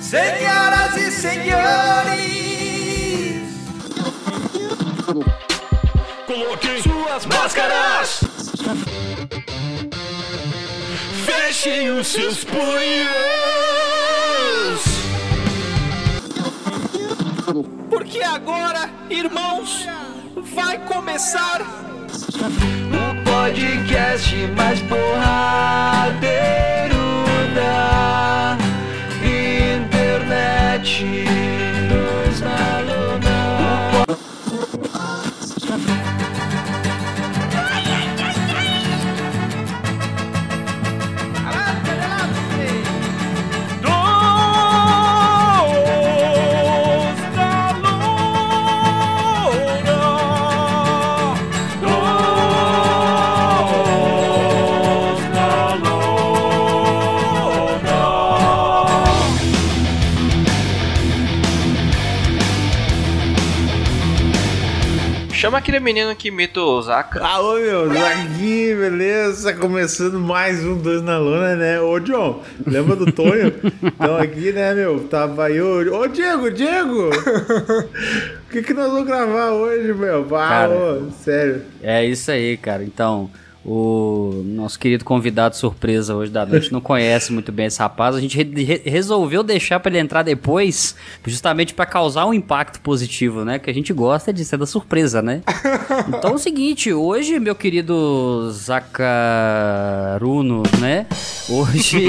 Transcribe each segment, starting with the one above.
Senhoras e senhores, Coloquem suas máscaras. Fechem os seus punhos. porque agora, irmãos, vai começar O podcast mais porradeiro da internet. Aquele menino que imita o Zaka. Alô, meu, aqui, beleza? Começando mais um Dois na Lona, né? Ô, John, lembra do Tonho? Então aqui, né, meu? Tava aí o... Ô, Diego, Diego! O que que nós vamos gravar hoje, meu? Ah, Cara. ô, sério. É isso aí, cara. Então, o nosso querido convidado surpresa hoje da noite não conhece muito bem esse rapaz. A gente re- re- resolveu deixar pra ele entrar depois, justamente pra causar um impacto positivo, né? Que a gente gosta de ser da surpresa, né? Então é o seguinte, hoje, meu querido Zacaruno, né? Hoje,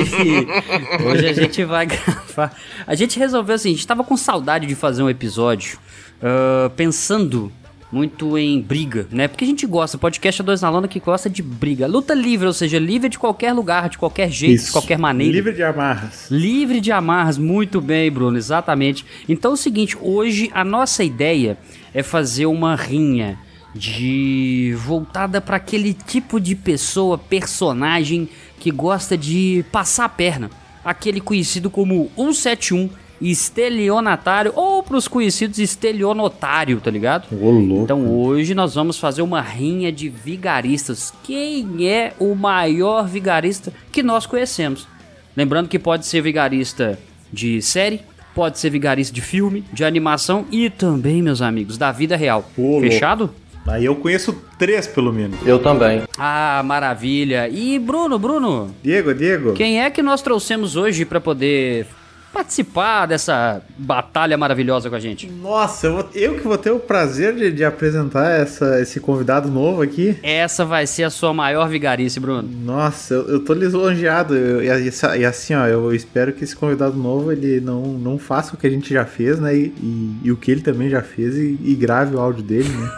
hoje a gente vai gravar. A gente resolveu assim, a gente tava com saudade de fazer um episódio ah, pensando muito em briga, né? Porque a gente gosta, podcast é dois na lona que gosta de briga. Luta livre, ou seja, livre de qualquer lugar, de qualquer jeito, de qualquer maneira. Livre de amarras. Livre de amarras, muito bem, Bruno, exatamente. Então é o seguinte, hoje a nossa ideia é fazer uma rinha de voltada para aquele tipo de pessoa, personagem que gosta de passar a perna, aquele conhecido como 171 estelionatário ou para os conhecidos estelionotário, tá ligado? Ô, louco. Então hoje nós vamos fazer uma rinha de vigaristas. Quem é o maior vigarista que nós conhecemos? Lembrando que pode ser vigarista de série, pode ser vigarista de filme, de animação e também, meus amigos, da vida real. Ô. Fechado? Aí eu conheço três, pelo menos. Eu também. Ah, maravilha. E Bruno, Bruno, Diego, Diego. quem é que nós trouxemos hoje para poder participar dessa batalha maravilhosa com a gente? Nossa, eu, vou- eu que vou ter o prazer de, de apresentar essa, esse convidado novo aqui. Essa vai ser a sua maior vigarice, Bruno. Nossa, eu, eu tô lisonjeado. Eu- e, e assim, ó, eu espero que esse convidado novo ele não, não faça o que a gente já fez, né? E, e- e o que ele também já fez e, e grave o áudio dele, né?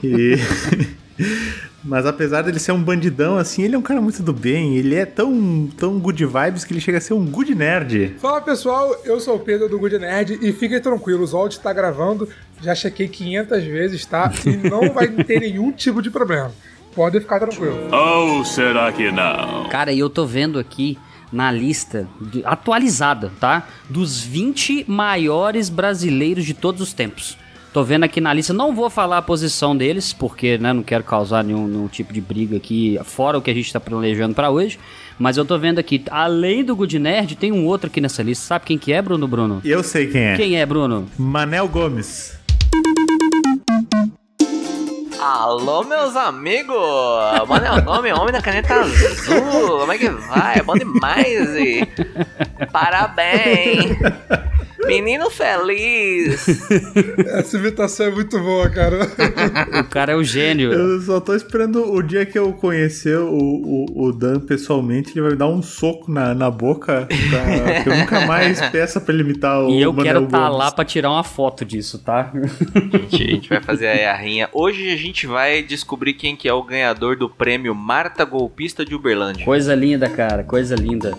E- Mas apesar dele ser um bandidão, assim, ele é um cara muito do bem. Ele é tão, tão good vibes que ele chega a ser um good nerd. Fala pessoal, eu sou o Pedro do Good Nerd e fiquem tranquilos, o áudio está gravando, já chequei 500 vezes, tá? E não vai ter nenhum tipo de problema. Podem ficar tranquilos. Ou será que não? Cara, e eu tô vendo aqui na lista de- atualizada, tá? Dos 20 maiores brasileiros de todos os tempos. Tô vendo aqui na lista, não vou falar a posição deles, porque né, não quero causar nenhum, nenhum tipo de briga aqui, fora o que a gente tá planejando pra hoje. Mas eu tô vendo aqui, além do Good Nerd, tem um outro aqui nessa lista. Sabe quem que é, Bruno Bruno? Eu sei quem é. Quem é, Bruno? Manel Gomes. Alô, meus amigos! Mano, é o nome, homem da caneta azul. Como é que vai? É bom demais! E... Parabéns! Menino feliz! Essa imitação é muito boa, cara. O cara é o gênio. Eu só tô esperando o dia que eu conhecer o, o, o Dan pessoalmente, ele vai me dar um soco na, na boca. Pra, que eu nunca mais peça pra ele imitar o E eu quero estar Gomes. lá pra tirar uma foto disso, tá? Gente, a gente vai fazer aí a rinha. Hoje a gente vai descobrir quem que é o ganhador do prêmio Marta Golpista de Uberlândia. Coisa linda, cara, coisa linda.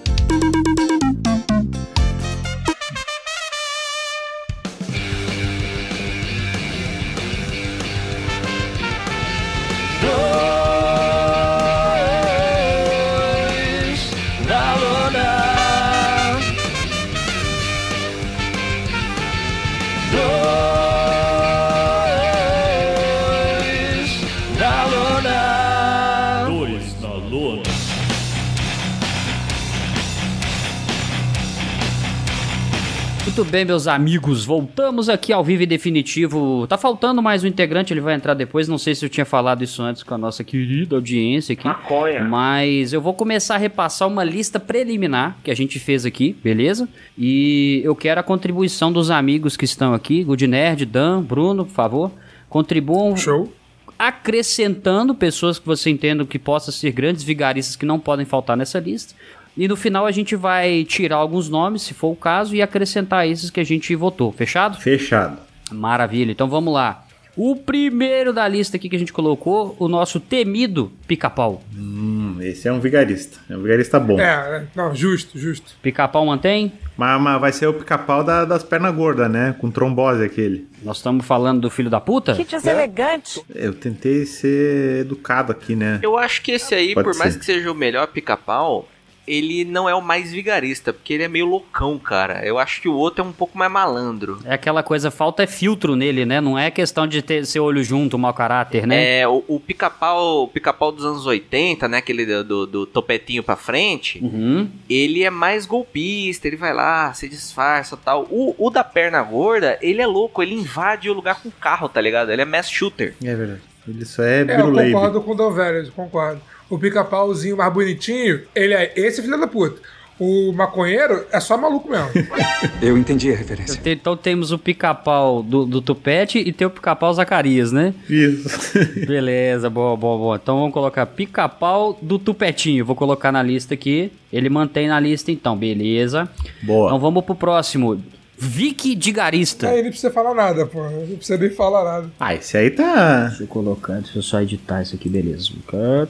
Bem, meus amigos, voltamos aqui ao vivo e definitivo. Tá faltando mais um integrante, ele vai entrar depois. Não sei se eu tinha falado isso antes com a nossa querida audiência aqui. Maconha. Mas eu vou começar a repassar uma lista preliminar que a gente fez aqui, beleza? E eu quero a contribuição dos amigos que estão aqui, Good Nerd, Dan, Bruno, por favor. Contribuam Show. acrescentando pessoas que você entenda que possam ser grandes vigaristas que não podem faltar nessa lista. E no final a gente vai tirar alguns nomes, se for o caso, e acrescentar esses que a gente votou. Fechado? Fechado. Maravilha. Então vamos lá. O primeiro da lista aqui que a gente colocou, o nosso temido pica-pau. Hum, esse é um vigarista. É um vigarista bom. É, é, não, justo, justo. Pica-pau mantém? Mas, mas vai ser o pica-pau da- das pernas gordas, né? Com trombose aquele. Nós estamos falando do filho da puta? Que deselegante. Eu tentei ser educado aqui, né? Eu acho que esse aí, Pode por mais ser. que seja o melhor pica-pau, ele não é o mais vigarista, porque ele é meio loucão, cara. Eu acho que o outro é um pouco mais malandro. É aquela coisa, falta é filtro nele, né? Não é questão de ter seu olho junto, mau caráter, né? É, o, o pica-pau o pica-pau dos anos 80, né? Aquele do, do, do topetinho pra frente. Uhum. Ele é mais golpista, ele vai lá, se disfarça tal. O, o da perna gorda, ele é louco, ele invade o lugar com carro, tá ligado? Ele é mass shooter. É verdade. Ele só é É, eu concordo com o Don Velho, concordo. O pica-pauzinho mais bonitinho, ele é esse filho da puta. O maconheiro é só maluco mesmo. Eu entendi a referência. Te- Então temos o pica-pau do, do Tupete e tem o pica-pau Zacarias, né? Isso. Beleza, boa, boa, boa. Então vamos colocar pica-pau do Tupetinho. Vou colocar na lista aqui. Ele mantém na lista então, beleza. Boa. Então vamos pro próximo. Vicky Digarista. Aí nem precisa falar nada, pô. Não precisa nem falar nada. Ah, esse aí tá. Deixa eu colocar, deixa eu só editar isso aqui, beleza.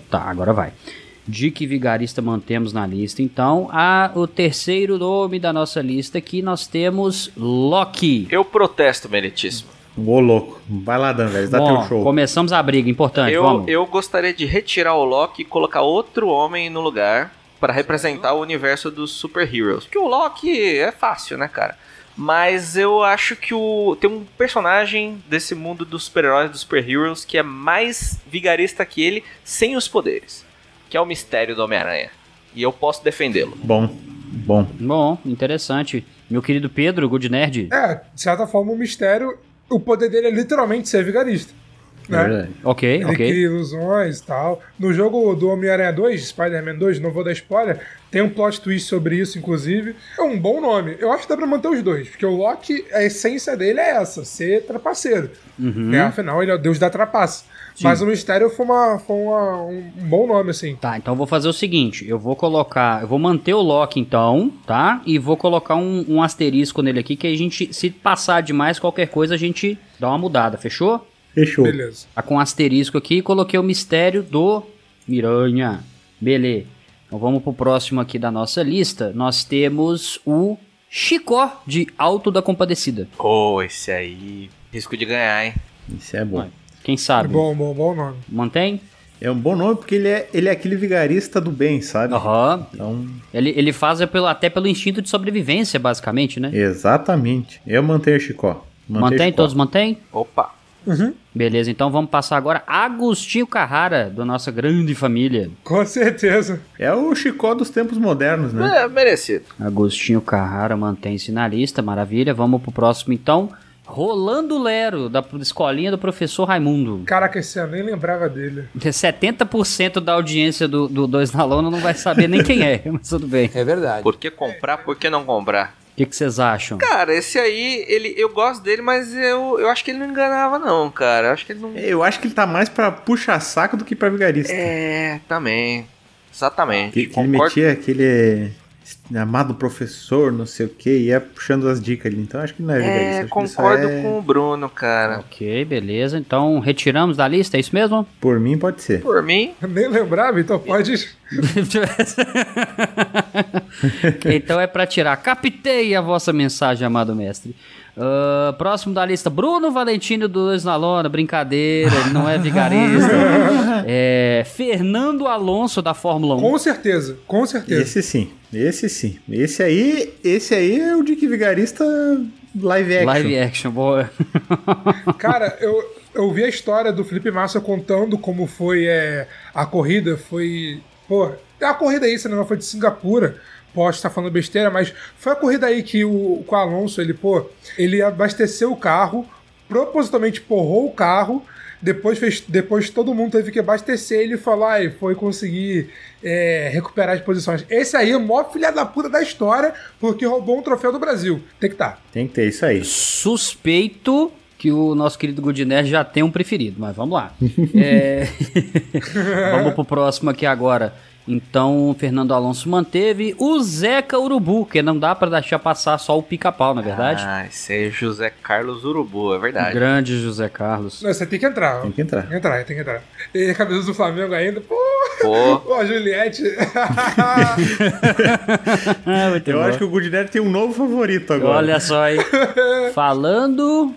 Tá, agora vai. Dick Vigarista mantemos na lista. Então, a, o terceiro nome da nossa lista aqui nós temos Loki. Eu protesto, meritíssimo. Ô, louco. Vai lá, Dan, velho. Dá Bom, teu show. começamos a briga, importante, Eu, vamos. eu gostaria de retirar o Loki e colocar outro homem no lugar para representar o universo dos super-heroes. Porque o Loki é fácil, né, cara? Mas eu acho que o tem um personagem desse mundo dos super-heróis, dos super-heroes, que é mais vigarista que ele, sem os poderes. Que é o mistério do Homem-Aranha. E eu posso defendê-lo. Bom. Bom. Bom, interessante. Meu querido Pedro, Good Nerd. É, de certa forma, o mistério, o poder dele é literalmente ser vigarista. Né? Ok, Ele ok. cria ilusões e tal. No jogo do Homem-Aranha 2, Spider-Man 2, não vou dar spoiler, tem um plot twist sobre isso, inclusive. É um bom nome. Eu acho que dá pra manter os dois, porque o Loki, a essência dele é essa, ser trapaceiro. Uhum. Né? Afinal, ele é o deus da trapaça. Mas o Mistério foi, uma, foi uma- um bom nome, assim. Tá, então eu vou fazer o seguinte: eu vou colocar. Eu vou manter o Loki então, tá? E vou colocar um, um asterisco nele aqui que a gente, se passar demais qualquer coisa, a gente dá uma mudada, fechou? Fechou. Beleza. Tá com um asterisco aqui e coloquei o mistério do Miranha. Beleza. Então vamos pro próximo aqui da nossa lista. Nós temos o Chicó de Alto da Compadecida. Oh, esse aí. Risco de ganhar, hein? Isso é bom. Quem sabe? Bom, bom, bom nome. Mantém? É um bom nome porque ele é, ele é aquele vigarista do bem, sabe? Aham. Então, Ele, ele faz é pelo, até pelo instinto de sobrevivência, basicamente, né? exatamente. Eu mantenho o Chicó. Mantenho Mantém? Chicó. Todos mantêm? Opa. Beleza, então vamos passar agora Agostinho Carrara, da nossa grande família. Com certeza. É o Chicó dos tempos modernos, né? É, merecido. Agostinho Carrara mantém-se na lista, maravilha. Vamos pro próximo então. Rolando Lero, da escolinha do professor Raimundo. Caraca, esse eu nem lembrava dele. 70% da audiência do, do Dois na Lona não vai saber nem quem é, mas tudo bem. É verdade. Por que comprar, por que não comprar? O que vocês acham? Cara, esse aí, ele, eu gosto dele, mas eu, eu acho que ele não enganava, não, cara. Eu acho que ele não. Eu acho que ele tá mais pra puxa-saco do que pra vigarista. É, também. Exatamente. Que, que ele metia aquele amado professor, não sei o que, e ia puxando as dicas ali. Então acho que não é. É, só concordo é- com o Bruno, cara. Ok, beleza. Então retiramos da lista, é isso mesmo? Por mim, pode ser. Por mim, Eu nem lembrava, então pode. então é pra tirar. Captei a vossa mensagem, amado mestre. Ah, próximo da lista, Bruno Valentino do Dois na Lona, brincadeira, ele não é vigarista. é, Fernando Alonso da Fórmula 1. Com certeza, com certeza. Esse sim, esse sim. Esse aí, esse aí é o Dick Vigarista live action. Live action, boa. Cara, eu, eu vi a história do Felipe Massa contando como foi é, a corrida. Foi. Pô, a corrida é isso, né? Não foi de Singapura. Posso estar falando besteira, mas foi a corrida aí que o, com o Alonso, ele, pô, ele abasteceu o carro, propositalmente porrou o carro, depois, fez, depois todo mundo teve que abastecer, ele falou, ah, e foi conseguir é, recuperar as posições. Esse aí é o maior filha da puta da história, porque roubou um troféu do Brasil. Tem que estar. Tem que ter isso aí. Suspeito que o nosso querido Goodner já tem um preferido, mas vamos lá. É, vamos pro próximo aqui agora. Então, o Fernando Alonso manteve o Zeca Urubu, que não dá pra deixar passar só o pica-pau, na verdade. Ah, esse é José Carlos Urubu, é verdade. Grande José Carlos. Não, você tem que entrar. Tem que entrar. Tem que entrar, tem que entrar. E a camisa do Flamengo ainda, pô. Pô. Pô, a Juliette. Muito Eu bom. acho que o Goodner tem um novo favorito agora. Olha só aí. falando,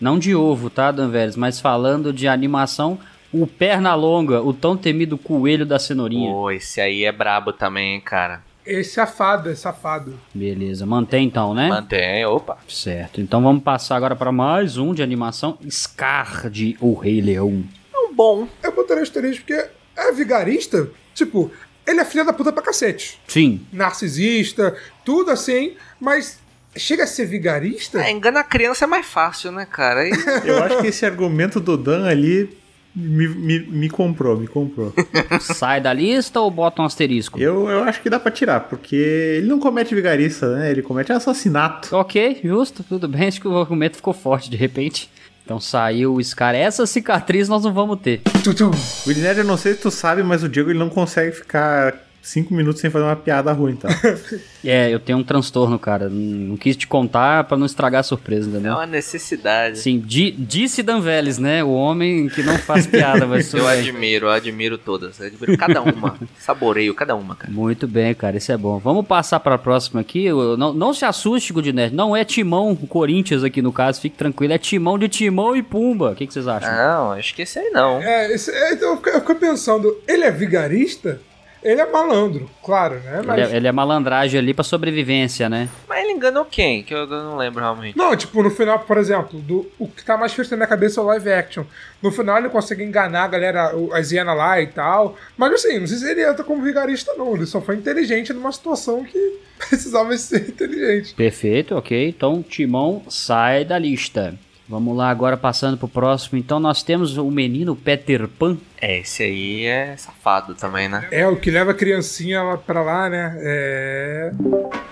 não de ovo, tá, Dan Vélez, mas falando de animação, o Pernalonga, o tão temido coelho da cenourinha. Pô, esse aí é brabo também, hein, cara. Esse safado, é safado. Beleza, mantém então, né? Mantém, opa. Certo, então vamos passar agora para mais um de animação, Scar de O Rei Leão. É um bom. Eu botaria asterisco porque é vigarista. Tipo, ele é filha da puta pra cacete. Sim, Narcisista, tudo assim, mas chega a ser vigarista? É, enganar criança é mais fácil, né, cara? Aí- Eu acho que esse argumento do Dan ali me, me, me comprou, me comprou. sai da lista ou bota um asterisco? Eu, eu acho que dá pra tirar, porque ele não comete vigarista, né? Ele comete assassinato. Ok, justo, tudo bem, acho que o argumento ficou forte de repente. Então saiu o Scar, essa cicatriz nós não vamos ter. Tum, tum. O eu não sei se tu sabe, mas o Diego ele não consegue ficar cinco minutos sem fazer uma piada ruim, tá? É, eu tenho um transtorno, cara, não, quis te contar pra não estragar a surpresa, É entendeu? uma necessidade. Sim, di- disse Dan Vélez, né? O homem que não faz piada, mas Eu admiro, eu admiro todas. Eu admiro cada uma. Saboreio cada uma, cara. Muito bem, cara, isso é bom. Vamos passar pra próxima aqui. Não, não se assuste, Goodnerd. Não é Timão Corinthians aqui no caso, fique tranquilo. É Timão de Timão e Pumba. O que, que vocês acham? Não, acho que esse aí não. É, esse, é, então eu fico- eu fico pensando, ele é vigarista? Ele é malandro, claro, né? Mas. Ele, é, ele é malandragem ali pra sobrevivência, né? Mas ele enganou quem? Que eu não lembro realmente. Não, tipo, no final, por exemplo, do, o que tá mais fresco na minha cabeça é o live action. No final ele consegue enganar a galera, as hienas lá e tal. Mas assim, não sei se ele entra como vigarista, não. Ele só foi inteligente numa situação que precisava ser inteligente. Perfeito, ok. Então Timão sai da lista. Vamos lá, agora passando pro próximo. Então nós temos o menino Peter Pan. É, esse aí é safado também, né? É, o que leva a criancinha lá pra lá, né? É.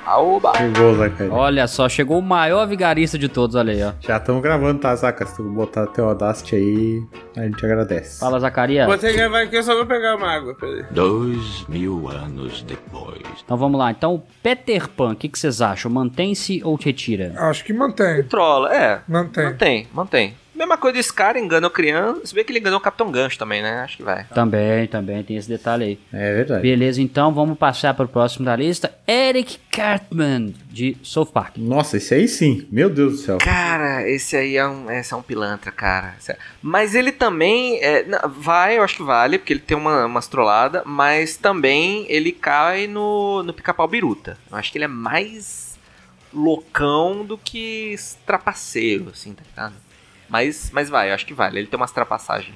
Aoba! Chegou, Zacarias. Olha só, chegou o maior vigarista de todos, olha aí, ó. Já estamos gravando, tá, Zaca? Se tu botar teu Audacity aí, a gente agradece. Fala, Zacarias. Vou ter que gravar aqui, eu só vou pegar uma água. Peraí. Dois mil anos depois. Então vamos lá. Então, Peter Pan, o que, que vocês acham? Mantém-se ou retira? Acho que mantém. Trola, é. Mantém. Mantém, mantém. Mesma coisa desse cara, enganou criança. Se bem que ele enganou o Capitão Gancho também, né? Acho que vai. Também, também, tem esse detalhe aí. É verdade. Beleza, então vamos passar para o próximo da lista. Eric Cartman, de South Park. Nossa, esse aí sim. Meu Deus do céu. Cara, esse aí é um, esse é um pilantra, cara. Esse Mas ele também. é, vai, eu acho que vale, porque ele tem uma, umas trolladas, mas também ele cai no, no pica-pau biruta. Eu acho que ele é mais loucão do que trapaceiro, assim, tá ligado? Mas, mas vai, eu acho que vale. Ele tem umas trapassagens.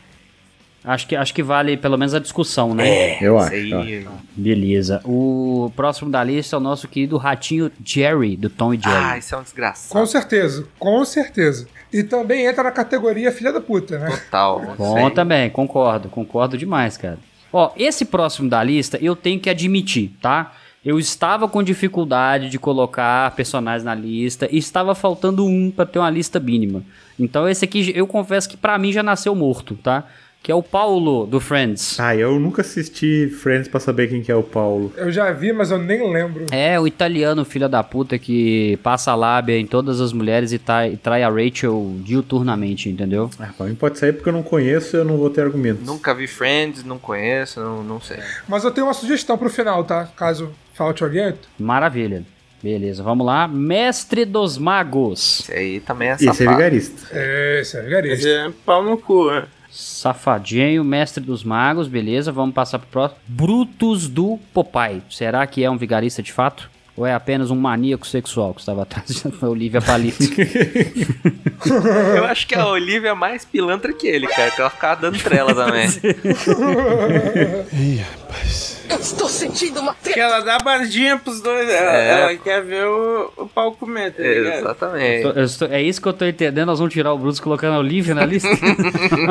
Acho que, acho que vale pelo menos a discussão, né? Eu Esse acho. aí- eu acho. Beleza. O próximo da lista é o nosso querido ratinho Jerry, do Tom e Jerry. Ah, isso é um desgraçado. Com certeza, com certeza. E também entra na categoria filha da puta, né? Total. Bom Sei. também, concordo, concordo demais, cara. Ó, esse próximo da lista eu tenho que admitir, tá? Eu estava com dificuldade de colocar personagens na lista e estava faltando um pra ter uma lista mínima. Então esse aqui eu confesso que pra mim já nasceu morto, tá? Que é o Paulo do Friends. Ah, eu nunca assisti Friends pra saber quem que é o Paulo. Eu já vi, mas eu nem lembro. É, o italiano filho da puta que passa a lábia em todas as mulheres e, trai- e trai a Rachel diuturnamente, entendeu? Ah, pra mim pode sair porque eu não conheço e eu não vou ter argumentos. Nunca vi Friends, não conheço, não, não sei. Mas eu tenho uma sugestão pro final, tá? Caso falte alguém. Maravilha. Beleza, vamos lá. Mestre dos Magos. Esse aí também é Esse é safado. vigarista. É, esse é vigarista. Esse é pau no cu, né? Safadinho, mestre dos magos, beleza. Vamos passar pro próximo. Brutus do Popeye. Será que é um vigarista de fato? Ou é apenas um maníaco sexual que estava atrás da Olivia Palito? Eu acho que a Olivia é mais pilantra que ele, cara, que ela ficava dando trela também. Estou sentindo uma Que ela dá bardinha pros dois. Ela, É. ela quer ver o, o pau comer, tá ligado? Exatamente. Tô- eu estou- é isso que eu tô entendendo. Nós vamos tirar o Bruce colocando a Olivia na lista?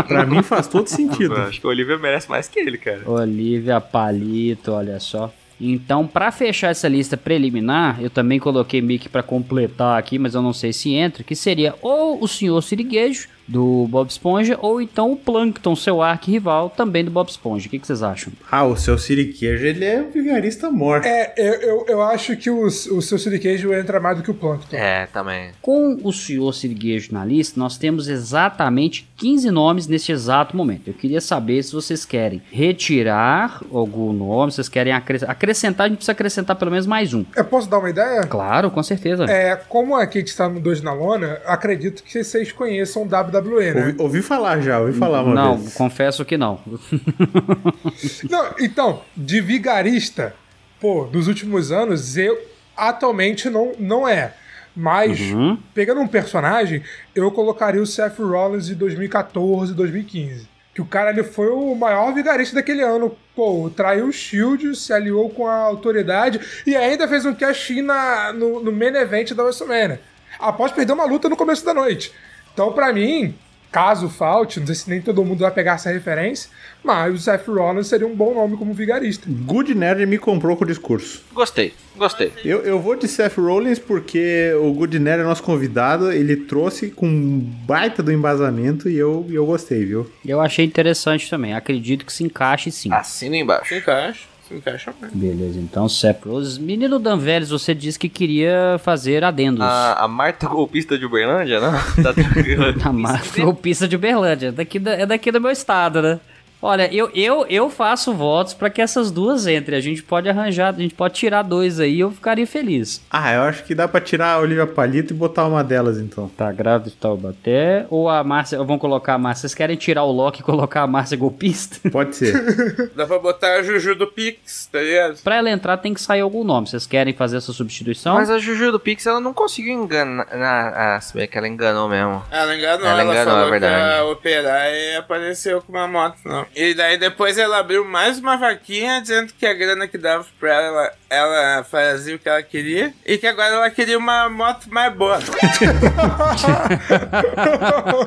Pra mim faz todo sentido. Eu acho que a Olivia merece mais que ele, cara. Olivia Palito, olha só. Então, pra fechar essa lista preliminar, eu também coloquei Mickey pra completar aqui, mas eu não sei se entra, que seria ou o Senhor Siriguejo, do Bob Esponja, ou então o Plankton, seu arqui-rival, também do Bob Esponja. O que, que vocês acham? Ah, o seu siriquejo, ele é um vigarista morto. É, eu, eu, eu acho que o, o seu siriquejo entra mais do que o Plankton. É, também. Com o Senhor Siriguejo na lista, nós temos exatamente 15 nomes neste exato momento. Eu queria saber se vocês querem retirar algum nome, se vocês querem acres- acrescentar, a gente precisa acrescentar pelo menos mais um. Eu posso dar uma ideia? Claro, com certeza. É, como aqui a gente está no 2 na lona, acredito que vocês conheçam o WWE, né? Ouvi, ouvi falar já, ouvi falar uma não, vez. confesso que não. Não, então, de vigarista, pô, dos últimos anos, eu atualmente não, não é. Mas, Uhum. pegando um personagem, eu colocaria o Seth Rollins de 2014, 2015. Que o cara ele foi o maior vigarista daquele ano. Pô, traiu o Shield, se aliou com a autoridade e ainda fez um cash na, no, no main event da WrestleMania. Após perder uma luta no começo da noite. Então, pra mim, caso falte, não sei se nem todo mundo vai pegar essa referência, mas o Seth Rollins seria um bom nome como vigarista. Good Nerd me comprou com o discurso. Gostei, gostei. Eu, eu vou de Seth Rollins porque o Good Nerd é nosso convidado, ele trouxe com um baita do embasamento e eu, eu gostei, viu? Eu achei interessante também. Acredito que se encaixe sim. Assina embaixo. Se encaixa, encaixa mesmo. Beleza, então Rollins. Menino Dan Vélez, você disse que queria fazer adendos. A, a Marta golpista de Uberlândia, não? Tá tranquilo. A marca golpista de Uberlândia. Daqui da- é daqui do meu estado, né? Olha, eu, eu, eu faço votos pra que essas duas entrem. A gente pode arranjar, a gente pode tirar dois aí eu ficaria feliz. Ah, eu acho que dá pra tirar a Olivia Palito e botar uma delas então. Tá grávida de Taubaté. Ou a Márcia. Vamos colocar a Márcia. Vocês querem tirar o Loki e colocar a Márcia golpista? Pode ser. Dá pra botar a Juju do Pix, tá ligado? pra ela entrar tem que sair algum nome. Vocês querem fazer essa substituição? Mas a Juju do Pix, ela não conseguiu enganar. Ah, se bem que ela enganou mesmo. Ela enganou, Ela ela, enganou, falou é verdade. que ia operar e apareceu com uma moto, não. E daí depois ela abriu mais uma vaquinha dizendo que a grana que dava pra ela, ela fazia o que ela queria e que agora ela queria uma moto mais boa.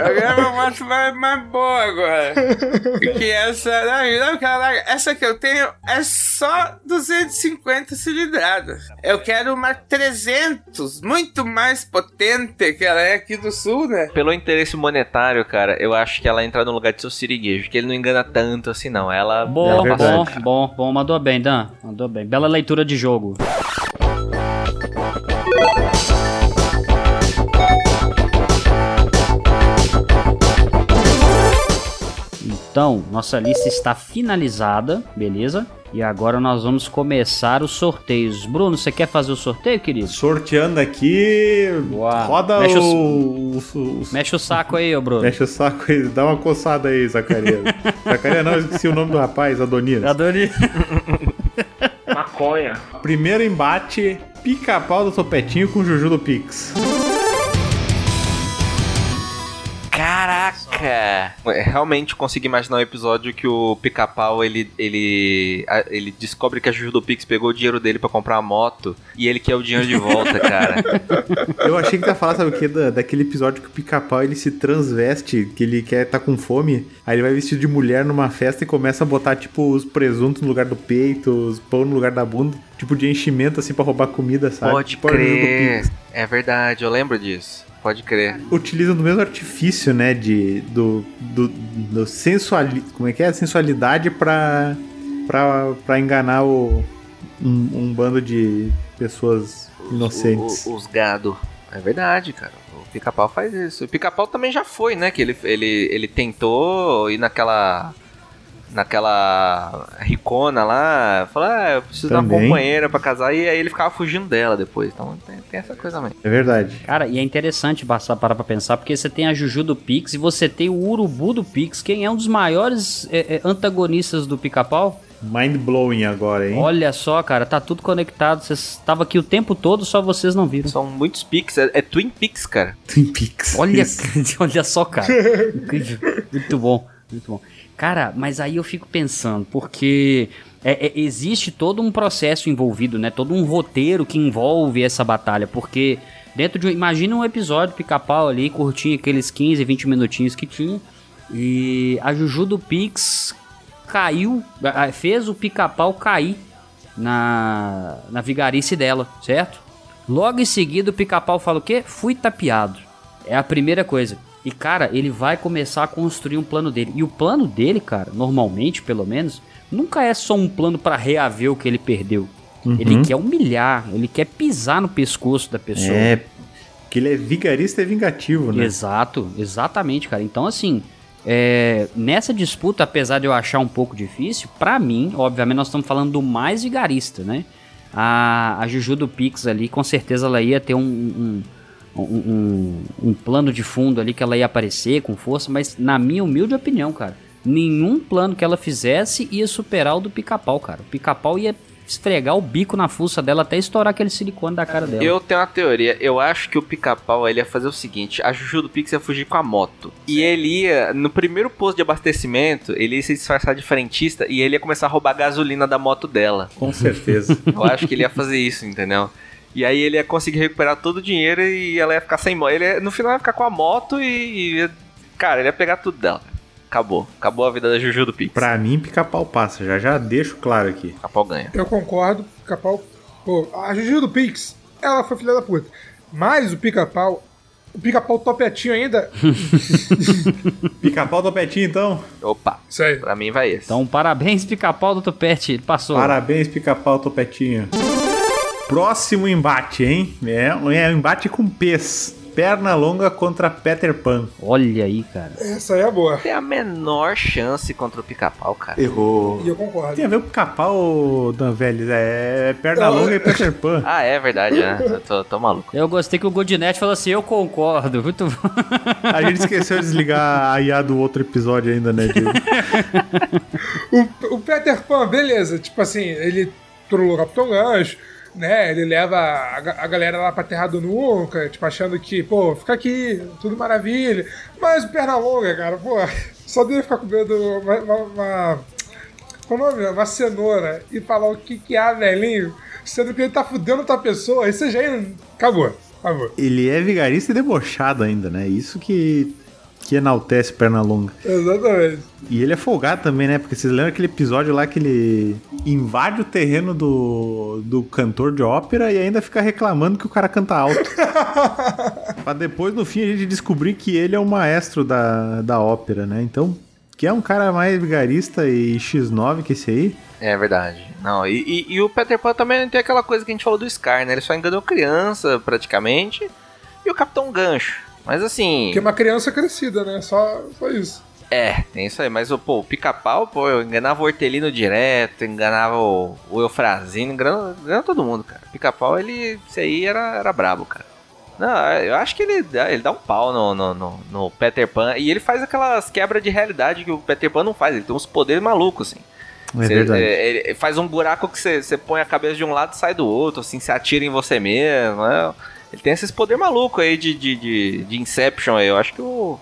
eu queria uma moto mais, mais boa agora. Que essa, não, não, que ela- essa que eu tenho é só 250 cilindradas. Eu quero uma 300, muito mais potente que ela é aqui do sul, né? Pelo interesse monetário, cara, eu acho que ela entra no lugar de seu siriguejo, que ele não engana tanto assim, não. Ela. Bom, ela bom, bom, bom, mandou bem, Dan. Mandou bem. Bela leitura de jogo. Então, nossa lista está finalizada, beleza? E agora nós vamos começar os sorteios. Bruno, você quer fazer o sorteio, querido? Sorteando aqui. Roda Mexe o. o, o- Mexe o saco aí, ô Bruno. Mexe o saco aí, dá uma coçada aí, Zacarias. Zacarias não, eu esqueci o nome do rapaz, Adonias. Adorei. Maconha. Primeiro embate, pica-pau do topetinho com Juju do Pix. Caraca! É, Realmente consegui imaginar um episódio que o pica-pau ele, ele, a- ele descobre que a Juju do Pix pegou o dinheiro dele pra comprar uma moto e ele quer o dinheiro de volta, cara. Eu achei que ia falar, sabe o que? Da, daquele episódio que o pica-pau ele se transveste, que ele quer tá com fome, aí ele vai vestido de mulher numa festa e começa a botar, tipo, os presuntos no lugar do peito, os pão no lugar da bunda, tipo de enchimento assim pra roubar comida, sabe? Pode tipo a Juju do crer. Pix. É verdade, eu lembro disso. Pode crer. Utilizam do mesmo artifício, né? De. Do. Do, do sensuali... Como é que é? Sensualidade pra. pra, pra enganar o. Um, um bando de pessoas inocentes. O- o- os gado. É verdade, cara. O pica-pau faz isso. O pica-pau também já foi, né? Que ele, ele, ele tentou ir naquela. Naquela ricona lá, falar, ah, eu preciso de uma Também. companheira pra casar, e aí ele ficava fugindo dela depois. Então tem, tem essa coisa também. É verdade. Cara, e é interessante passar parar pra pensar, porque você tem a Juju do Pix e você tem o Urubu do Pix, quem é um dos maiores é, é, antagonistas do pica-pau. Mind blowing agora, hein? Olha só, cara, tá tudo conectado. Vocês estavam aqui o tempo todo, só vocês não viram. São muitos Peaks, é, é Twin Peaks, cara. Twin Peaks. Olha, olha só, cara. Incrível. Muito bom, muito bom. Cara, mas aí eu fico pensando, porque é- é- existe todo um processo envolvido, né? Todo um roteiro que envolve essa batalha, porque dentro de um, imagina um episódio pica-pau ali, curtinho aqueles 15, 20 minutinhos que tinha, e a Juju do Pix caiu, fez o pica-pau cair na, na vigarice dela, certo? Logo em seguida o pica-pau fala o quê? Fui tapeado. É a primeira coisa. E cara, ele vai começar a construir um plano dele. E o plano dele, cara, normalmente, pelo menos, nunca é só um plano pra reaver o que ele perdeu. Ele quer humilhar, ele quer pisar no pescoço da pessoa. É, que ele é vigarista e vingativo, né? Exato, exatamente, cara. Então, assim, é, nessa disputa, apesar de eu achar um pouco difícil, pra mim, obviamente, nós estamos falando do mais vigarista, né? A, a Juju do Pix ali, com certeza ela ia ter um, um, um, um- um plano de fundo ali que ela ia aparecer com força, mas na minha humilde opinião, cara, nenhum plano que ela fizesse ia superar o do pica-pau, cara. O pica-pau ia esfregar o bico na fuça dela até estourar aquele silicone da cara dela. Eu tenho uma teoria. Eu acho que o pica-pau ele ia fazer o seguinte: a Juju do Pix ia fugir com a moto. E ele ia, no primeiro posto de abastecimento, ele ia se disfarçar de frentista e ele ia começar a roubar a gasolina da moto dela. Com certeza. Eu acho que ele ia fazer isso, entendeu? E aí ele ia conseguir recuperar todo o dinheiro e ela ia ficar sem moto. Ele ia- no final ia ficar com a moto e, e ia- Cara, ele ia pegar tudo dela. Acabou. Acabou a vida da Juju do Pix. pra mim, pica-pau passa. Já já deixo claro aqui. Pica-pau ganha. Eu concordo, pica-pau. Pô, a Juju do Pix, ela foi filha da puta. Mas o pica-pau, o pica-pau topetinho ainda. Pica-pau do Petinho, então. Opa. Isso aí. Pra mim vai esse. Então, parabéns, pica-pau do Topete, ele passou. Parabéns, pica-pau topetinho. Próximo embate, hein? É, é um embate com pez. Perna longa contra Peter Pan. Olha aí, cara. Essa aí é boa. Tem a menor chance contra o pica-pau, cara. Errou. E eu concordo. Tem a ver com pica-pau, Dan Vélez. É perna Não, longa e Peter Pan. Ah, é verdade, né? Eu tô, tô maluco. Eu gostei que o Goodnet falou assim, eu concordo. Muito bom. A gente esqueceu de desligar a IA do outro episódio ainda, né, Diego? O, o Peter Pan, beleza. Tipo assim, ele trollou o Capitão Gancho, né? Ele leva a, a galera lá pra Terra do Nunca, tipo, achando que, pô, fica aqui, tudo maravilha. Mas o Pernalonga, cara, pô, só dele ficar comendo uma. uma, uma como é o nome? Uma cenoura e falar o que que há, velhinho, sendo que ele tá fudendo outra pessoa, aí você já. Acabou, acabou. Ele é vigarista e debochado ainda, né? Isso que, que enaltece perna longa. Exatamente. E ele é folgado também, né? Porque vocês lembram aquele episódio lá que ele invade o terreno do, do cantor de ópera e ainda fica reclamando que o cara canta alto. pra depois, no fim, a gente descobrir que ele é o maestro da, da ópera, né? Então, que é um cara mais vigarista e X9 que esse aí. É verdade. Não, e, e- e o Peter Pan também tem aquela coisa que a gente falou do Scar, né? Ele só enganou criança, praticamente. E o Capitão Gancho. Mas assim. Porque é uma criança crescida, né? Só, só isso. É, tem isso aí. Mas pô, o pica-pau, pô, eu enganava o Hortelino direto, enganava o, o Eufrazino, enganava, enganava todo mundo, cara. Pica-pau, ele. Isso aí era, era brabo, cara. Não, eu acho que ele, dá- ele dá um pau no, no, no, no Peter Pan. E ele faz aquelas quebras de realidade que o Peter Pan não faz. Ele tem uns poderes malucos, assim. É Cê- verdade. é, ele faz um buraco que você põe a cabeça de um lado e sai do outro, assim, se atira em você mesmo. né? Ele tem esses poderes malucos aí de, de, de, de Inception aí. Eu acho que o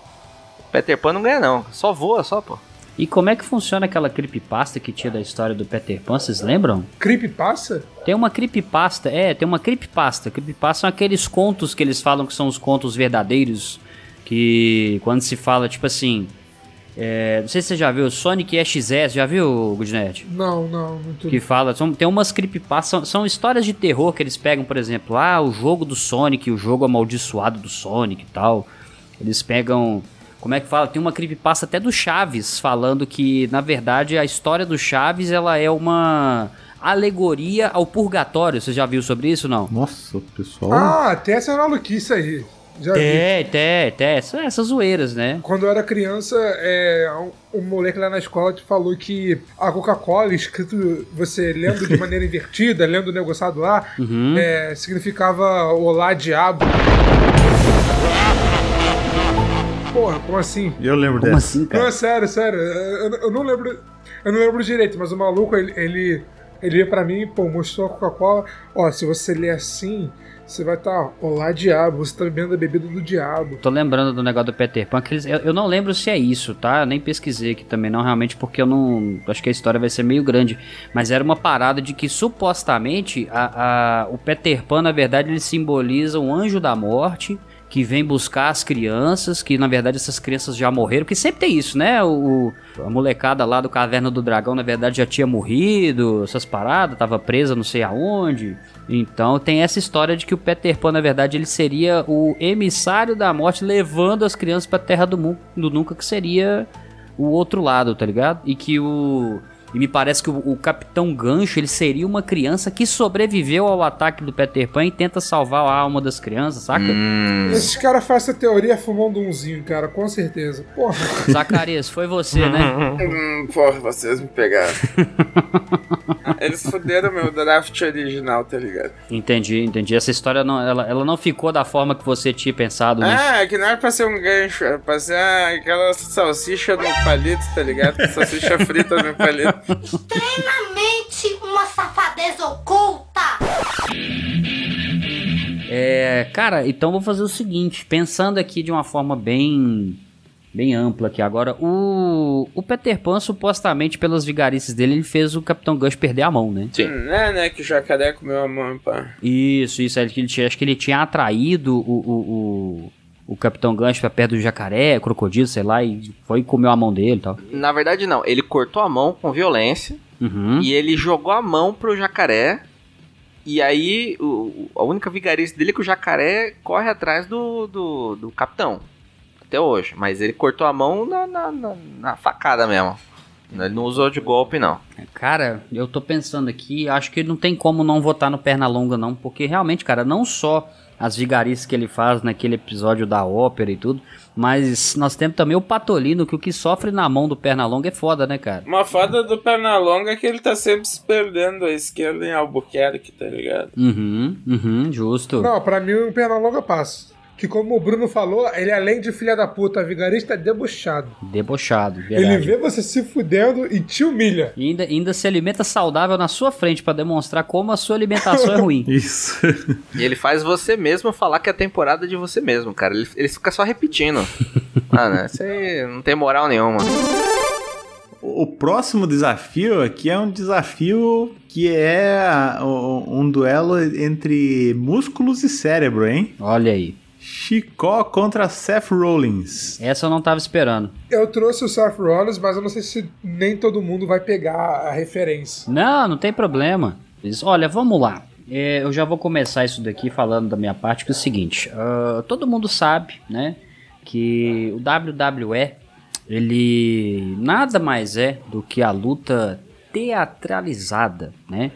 Peter Pan não ganha, não. Só voa, só, pô. E como é que funciona aquela creepypasta que tinha da história do Peter Pan, vocês lembram? Creepypasta? Tem uma creepypasta, é, tem uma creepypasta. Creepypasta são aqueles contos que eles falam que são os contos verdadeiros, que quando se fala, tipo assim... é, não sei se você já viu, Sonic XS, já viu, Goodnet? Não, não, muito. que fala, são, tem umas creepypastas, são, são histórias de terror que eles pegam, por exemplo, ah, o jogo do Sonic, o jogo amaldiçoado do Sonic e tal. Eles pegam, como é que fala? Tem uma creepypasta até do Chaves falando que, na verdade, a história do Chaves, ela é uma alegoria ao purgatório. Você já viu sobre isso, não? Nossa, pessoal. Ah, tem essa maluquice aí. Já vi. Tem, tem. Essas, essas zoeiras, né? Quando eu era criança, é, um, um moleque lá na escola te falou que a Coca-Cola, escrito você lendo de maneira invertida, lendo o negociado lá, Uhum. é, significava Olá, diabo. Porra, como assim? Eu lembro Como dessa. assim, Não, é sério, sério. Eu, eu não lembro. Eu não lembro direito, mas o maluco, ele, ele, ele veio pra mim, pô, mostrou a Coca-Cola. Ó, se você ler assim, você vai estar, tá, olá diabo, você tá bebendo a bebida do diabo. Tô lembrando do negócio do Peter Pan, que eles, eu, eu, não lembro se é isso, tá? Eu nem pesquisei aqui também não, realmente, porque eu não. Acho que a história vai ser meio grande. Mas era uma parada de que supostamente a, a, o Peter Pan, na verdade, ele simboliza um anjo da morte que vem buscar as crianças, que na verdade essas crianças já morreram, porque sempre tem isso, né? O, a molecada lá do Caverna do Dragão, na verdade, já tinha morrido, essas paradas, tava presa não sei aonde. Então tem essa história de que o Peter Pan, na verdade, ele seria o emissário da morte, levando as crianças pra Terra do, do Nunca, que seria o outro lado, tá ligado? E que o e me parece que o, o, Capitão Gancho ele seria uma criança que sobreviveu ao ataque do Peter Pan e tenta salvar a alma das crianças, saca? Hum. Esses caras fazem essa teoria fumando umzinho, cara, com certeza. Porra. Zacarias, foi você, né? hum, porra, vocês me pegaram. Eles fuderam meu draft original, tá ligado? Entendi, entendi. Essa história não, ela, ela não ficou da forma que você tinha pensado, né? Ah, é que não era pra ser um gancho, era pra ser aquela salsicha no palito, tá ligado? Salsicha frita no palito. Extremamente uma safadeza oculta! É, cara, então vou fazer o seguinte, pensando aqui de uma forma bem bem ampla aqui agora, o, o Peter Pan supostamente pelas vigarices dele, ele fez o Capitão Gus perder a mão, né? Sim. Hum, é, né, que o jacaré comeu a mão, pá. Isso, isso, ele, ele, acho que ele tinha atraído o, o, o o Capitão Gancho pra perto do jacaré, crocodilo, sei lá, e foi e comeu a mão dele e tal. Na verdade, não. Ele cortou a mão com violência uhum. e ele jogou a mão pro jacaré. E aí, o, a única vigarice dele é que o jacaré corre atrás do, do, do capitão. Até hoje. Mas ele cortou a mão na, na, na, na facada mesmo. Ele não usou de golpe, não. Cara, eu tô pensando aqui, acho que não tem como não votar no Pernalonga, não, porque realmente, cara, não só as vigarices que ele faz naquele episódio da ópera e tudo. Mas nós temos também o Patolino, que o que sofre na mão do Pernalonga é foda, né, cara? Uma foda do Pernalonga é que ele tá sempre se perdendo a esquerda em Albuquerque, tá ligado? Uhum, uhum, justo. Não, pra mim o Pernalonga passa que, como o Bruno falou, ele além de filha da puta, vigarista é debochado. Debochado, verdade. Ele vê você se fudendo e te humilha. E ainda, ainda se alimenta saudável na sua frente para demonstrar como a sua alimentação é ruim. Isso. E ele faz você mesmo falar que é temporada de você mesmo, cara. Ele, ele fica só repetindo. ah, né? Isso aí não tem moral nenhuma. O próximo desafio aqui é um desafio que é um duelo entre músculos e cérebro, hein? Olha aí. Chicó contra Seth Rollins. Essa eu não tava esperando. Eu trouxe o Seth Rollins, mas eu não sei se nem todo mundo vai pegar a referência. Não, não tem problema. Olha, vamos lá. É, eu já vou começar isso daqui falando da minha parte, que é o seguinte. Uh, todo mundo sabe, né, que o WWE, ele nada mais é do que a luta teatralizada, né?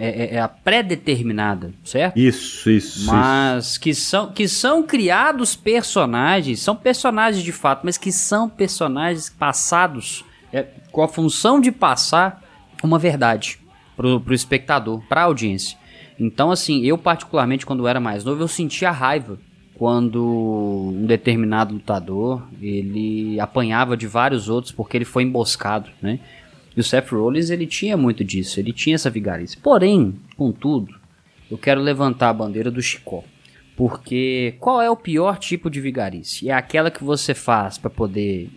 É, é, é, a pré-determinada, certo? Isso, isso. Mas isso. Que, são, que são criados personagens, são personagens de fato, mas que são personagens passados é, com a função de passar uma verdade pro, pro espectador, pra audiência. Então, assim, eu particularmente, quando era mais novo, eu sentia raiva quando um determinado lutador ele apanhava de vários outros porque ele foi emboscado, né? E o Seth Rollins, ele tinha muito disso, ele tinha essa vigarice. Porém, contudo, eu quero levantar a bandeira do Chicó. Porque qual é o pior tipo de vigarice? É aquela que você faz para poder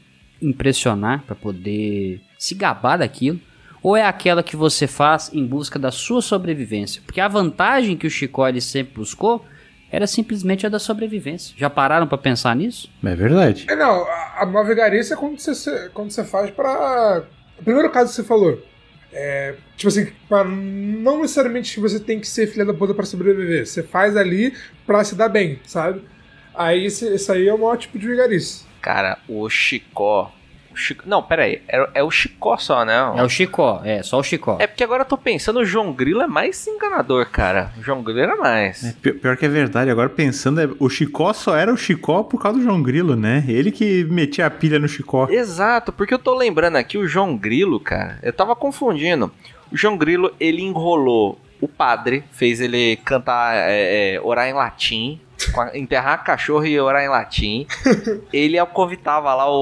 impressionar, para poder se gabar daquilo, ou é aquela que você faz em busca da sua sobrevivência? Porque a vantagem que o Chicó ele sempre buscou era simplesmente a da sobrevivência. Já pararam para pensar nisso? É verdade. É, não, a, a vigarice é quando você, quando você faz para o primeiro caso que você falou, é, tipo assim, não necessariamente você tem que ser filha da puta pra sobreviver. Você faz ali pra se dar bem, sabe? Aí isso aí é o maior tipo de vigarice. Cara, o Chicó Chico... Não, pera aí. É, é, o Chicó só, né? É o Chicó, é, só o Chicó. É porque agora eu tô pensando, o João Grilo é mais enganador, cara. O João Grilo era mais. É, pior que é verdade, agora pensando, é, o Chicó só era o Chicó por causa do João Grilo, né? Ele que metia a pilha no Chicó. Exato, porque eu tô lembrando aqui o João Grilo, cara. Eu tava confundindo. O João Grilo, ele enrolou o padre, fez ele cantar, é, é, orar em latim. Com a- enterrar cachorro e orar em latim. ele alcovitava lá o,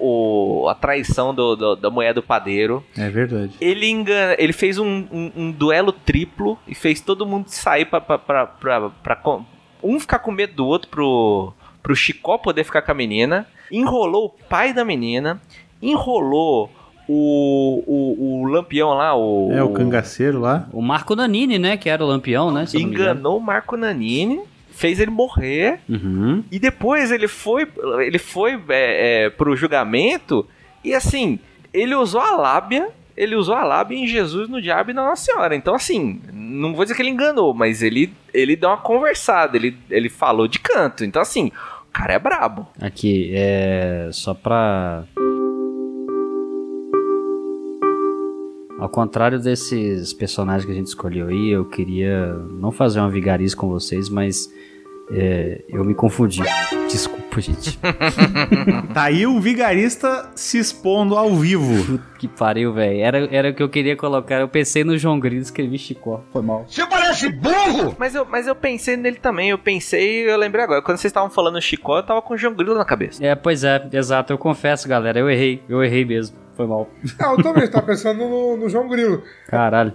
o- o- a traição do- do- da mulher do padeiro. É verdade. Ele engana, ele fez um, um- um duelo triplo e fez todo mundo sair pra, pra, pra, pra- pra com- um ficar com medo do outro pro, pro Chicó poder ficar com a menina. Enrolou o pai da menina. Enrolou o, o, o lampião lá, o. É, o cangaceiro lá. O Marco Nanini, né? Que era o lampião, né? Enganou o Marco Nanini. Fez ele morrer. Uhum. E depois ele foi, ele foi é, é, pro julgamento e assim, ele usou a lábia, ele usou a lábia em Jesus, no diabo e na Nossa Senhora. Então assim, não vou dizer que ele enganou, mas ele, ele deu uma conversada, ele, ele falou de canto. Então assim, o cara é brabo. Aqui, é. Só pra. Ao contrário desses personagens que a gente escolheu aí, eu queria não fazer uma vigarice com vocês, mas é, eu me confundi. Desculpa, gente. Tá aí um vigarista se expondo ao vivo. Puta que pariu, velho. Era, era o que eu queria colocar. Eu pensei no João Grilo, escrevi Chicó. Foi mal. Mas eu, mas eu pensei nele também, eu pensei, eu lembrei agora, quando vocês estavam falando Chicó, eu tava com o João Grilo na cabeça. É, pois é, exato. Eu confesso, galera. Eu errei. Eu errei mesmo. Foi mal. Ah, eu também tava pensando no, no João Grilo. Caralho.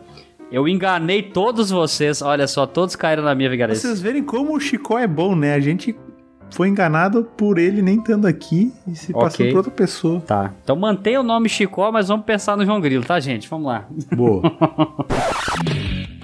Eu enganei todos vocês. Olha só, todos caíram na minha vigarice. Vocês verem como o Chicó é bom, né? A gente foi enganado por ele nem estando aqui e se Ok. passando por outra pessoa. Tá. Então mantenha o nome Chicó, mas vamos pensar no João Grilo, tá, gente? Vamos lá. Boa.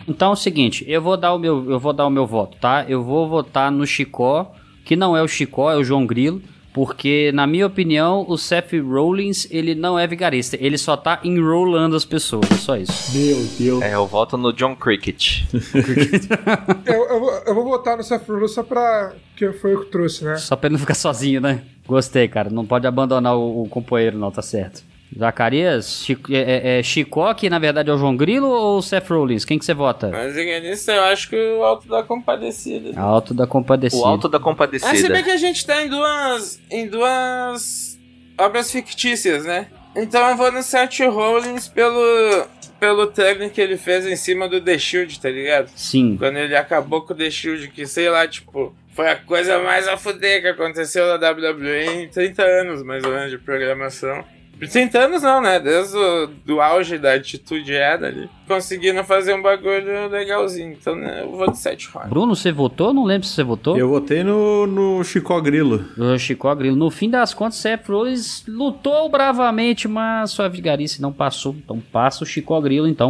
Então é o seguinte, eu vou dar o meu, eu vou dar o meu voto, tá? Eu vou votar no Chicó, que não é o Chicó, é o João Grilo, porque na minha opinião, o Seth Rollins, ele não é vigarista, ele só tá enrolando as pessoas, é só isso. Meu Deus. É, eu voto no John Cricket. Eu, eu, vou- eu vou botar no Seth Rollins só pra. que foi eu que trouxe, né? Só pra ele não ficar sozinho, né? Gostei, cara, não pode abandonar o, o companheiro não, tá certo. Zacarias, Chico, é, é- é Chicó, que na verdade é o João Grilo, ou o Seth Rollins? Quem que você vota? Mas nisso eu acho que o Alto da Compadecida. Alto da Compadecida. O Alto da Ah, se bem Compadecida. que a gente tá em duas. em duas obras fictícias, né? Então eu vou no Seth Rollins pelo. pelo tag que ele fez em cima do The Shield, tá ligado? Sim. Quando ele acabou com o The Shield, que sei lá, tipo, foi a coisa mais a fuder que aconteceu na WWE em 30 anos, mais ou menos, de programação. 30 anos não, né? Desde o do auge da atitude era ali. Conseguindo fazer um bagulho legalzinho. Então, né, eu vou de 7 Rollins. Bruno, você votou? Não lembro se você votou. Eu votei no, no Chicó Grilo. O Chico Grilo. No fim das contas, Seth Rollins lutou bravamente, mas sua vigarice não passou. Então passa o Chico Grilo, então.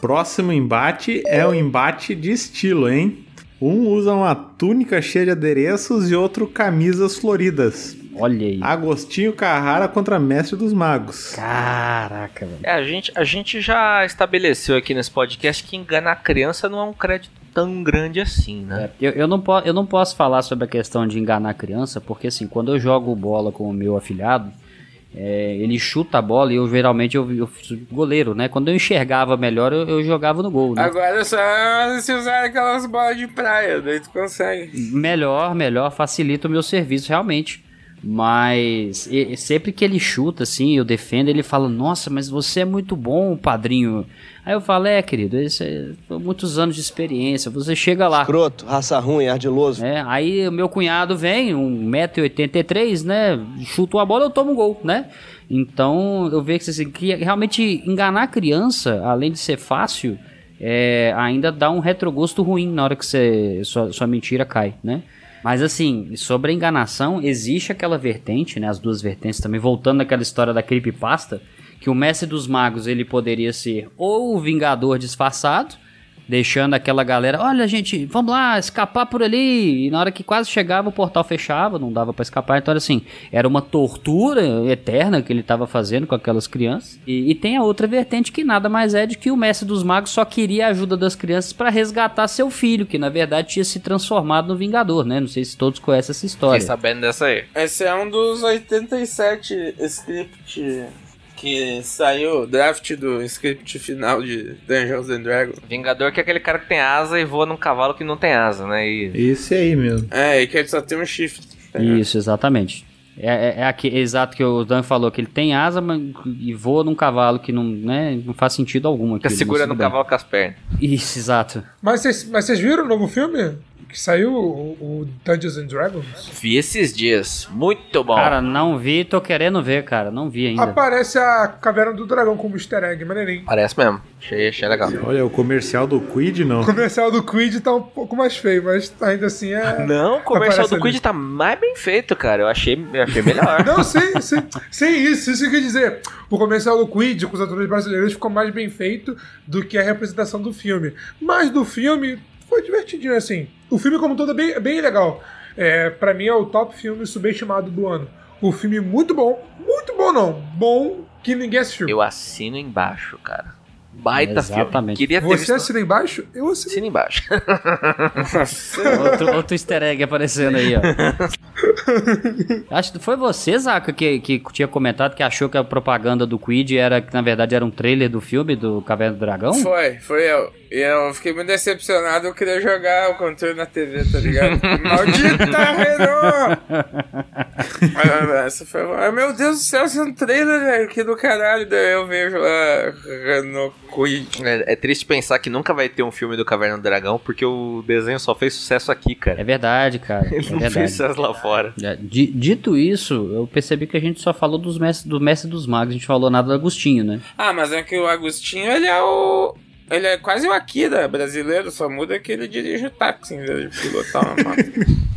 Próximo embate é um embate de estilo, hein? Um usa uma túnica cheia de adereços e outro camisas floridas. Olha aí. Agostinho Carrara contra Mestre dos Magos. Caraca, velho. É, a gente, a gente já estabeleceu aqui nesse podcast que enganar criança não é um crédito tão grande assim, né? Eu, eu, não po- eu não posso falar sobre a questão de enganar a criança, porque assim, quando eu jogo bola com o meu afilhado, é, ele chuta a bola e eu geralmente eu, eu goleiro, né? Quando eu enxergava melhor, eu, eu jogava no gol, né? Agora é só se usar aquelas bolas de praia, daí tu consegue. Melhor, melhor, facilita o meu serviço, realmente. Mas e- sempre que ele chuta, assim, eu defendo, ele fala, nossa, mas você é muito bom, padrinho. Aí eu falo, é, querido, isso é muitos anos de experiência, você chega lá. Escroto, raça ruim, ardiloso. É, aí o meu cunhado vem, 1,83m, né? Chuta uma bola, eu tomo um gol, né? Então eu vejo que, assim, que realmente enganar a criança, além de ser fácil, é, ainda dá um retrogosto ruim na hora que você, sua, sua mentira cai, né? Mas assim, sobre a enganação, existe aquela vertente, né? As duas vertentes também, voltando naquela história da creepypasta, que o mestre dos magos ele poderia ser ou o vingador disfarçado, deixando aquela galera, olha gente, vamos lá, escapar por ali. E na hora que quase chegava, o portal fechava, não dava pra escapar. Então, assim, era uma tortura eterna que ele tava fazendo com aquelas crianças. E, e tem a outra vertente que nada mais é de que o mestre dos magos só queria a ajuda das crianças pra resgatar seu filho, que na verdade tinha se transformado no Vingador, né? Não sei se todos conhecem essa história. Fiquei sabendo dessa aí. Esse é um dos 87 script que saiu, draft do script final de Dungeons and Dragons. Vingador que é aquele cara que tem asa e voa num cavalo que não tem asa, né? E Esse aí mesmo. É, e que ele só tem um shift. tá ligado? Isso, exatamente. É, é, é aqui, exato que o Dan falou, que ele tem asa mas, e voa num cavalo que não, né, não faz sentido algum. fica aquilo, segura mas no tudo bem. cavalo com as pernas. Isso, exato. Mas vocês, mas vocês viram o novo filme? Que saiu o, o Dungeons and Dragons? Vi esses dias. Muito bom. Cara, não vi, tô querendo ver, cara. Não vi ainda. Aparece a Caverna do Dragão como easter egg, maneirinho. Parece mesmo. Achei, achei legal. Olha, o comercial do Quid não. O comercial do Quid tá um pouco mais feio, mas ainda assim é. Não, o comercial Aparece do Quid ali. tá mais bem feito, cara. Eu achei, eu achei melhor. Não, sem, sem, sem isso, isso quer dizer. O comercial do Quid com os atores brasileiros ficou mais bem feito do que a representação do filme. Mas do filme foi divertidinho, assim. O filme, como todo, é bem, bem legal. É, pra mim, é o top filme subestimado do ano. O filme muito bom. Muito bom, não. Bom que ninguém assistiu. Eu assino embaixo, cara. Baita Exatamente. filme. Queria ter Você visto... assina embaixo? Eu assino. Assina embaixo. outro, outro easter egg aparecendo aí, ó. Acho que foi você, Zaca, que, que tinha comentado que achou que a propaganda do Quid era, que na verdade era um trailer do filme do Caverna do Dragão? Foi, foi eu. E eu fiquei muito decepcionado, eu queria jogar o controle na TV, tá ligado? Maldita Renault! Ah, Essa foi. Ah, meu Deus do céu, esse é um trailer, velho, que do caralho. Daí eu vejo lá Renault. É, é triste pensar que nunca vai ter um filme do Caverna do Dragão, porque o desenho só fez sucesso aqui, cara. É verdade, cara. É Ele não fez verdade. sucesso lá fora. É, di- Dito isso, eu percebi que a gente só falou dos mestres, do Mestre dos Magos, a gente falou nada do Agostinho, né? Ah, mas é que o Agostinho, ele é o. Ele é quase o Akira brasileiro, só muda que ele dirige o táxi em vez de pilotar uma moto.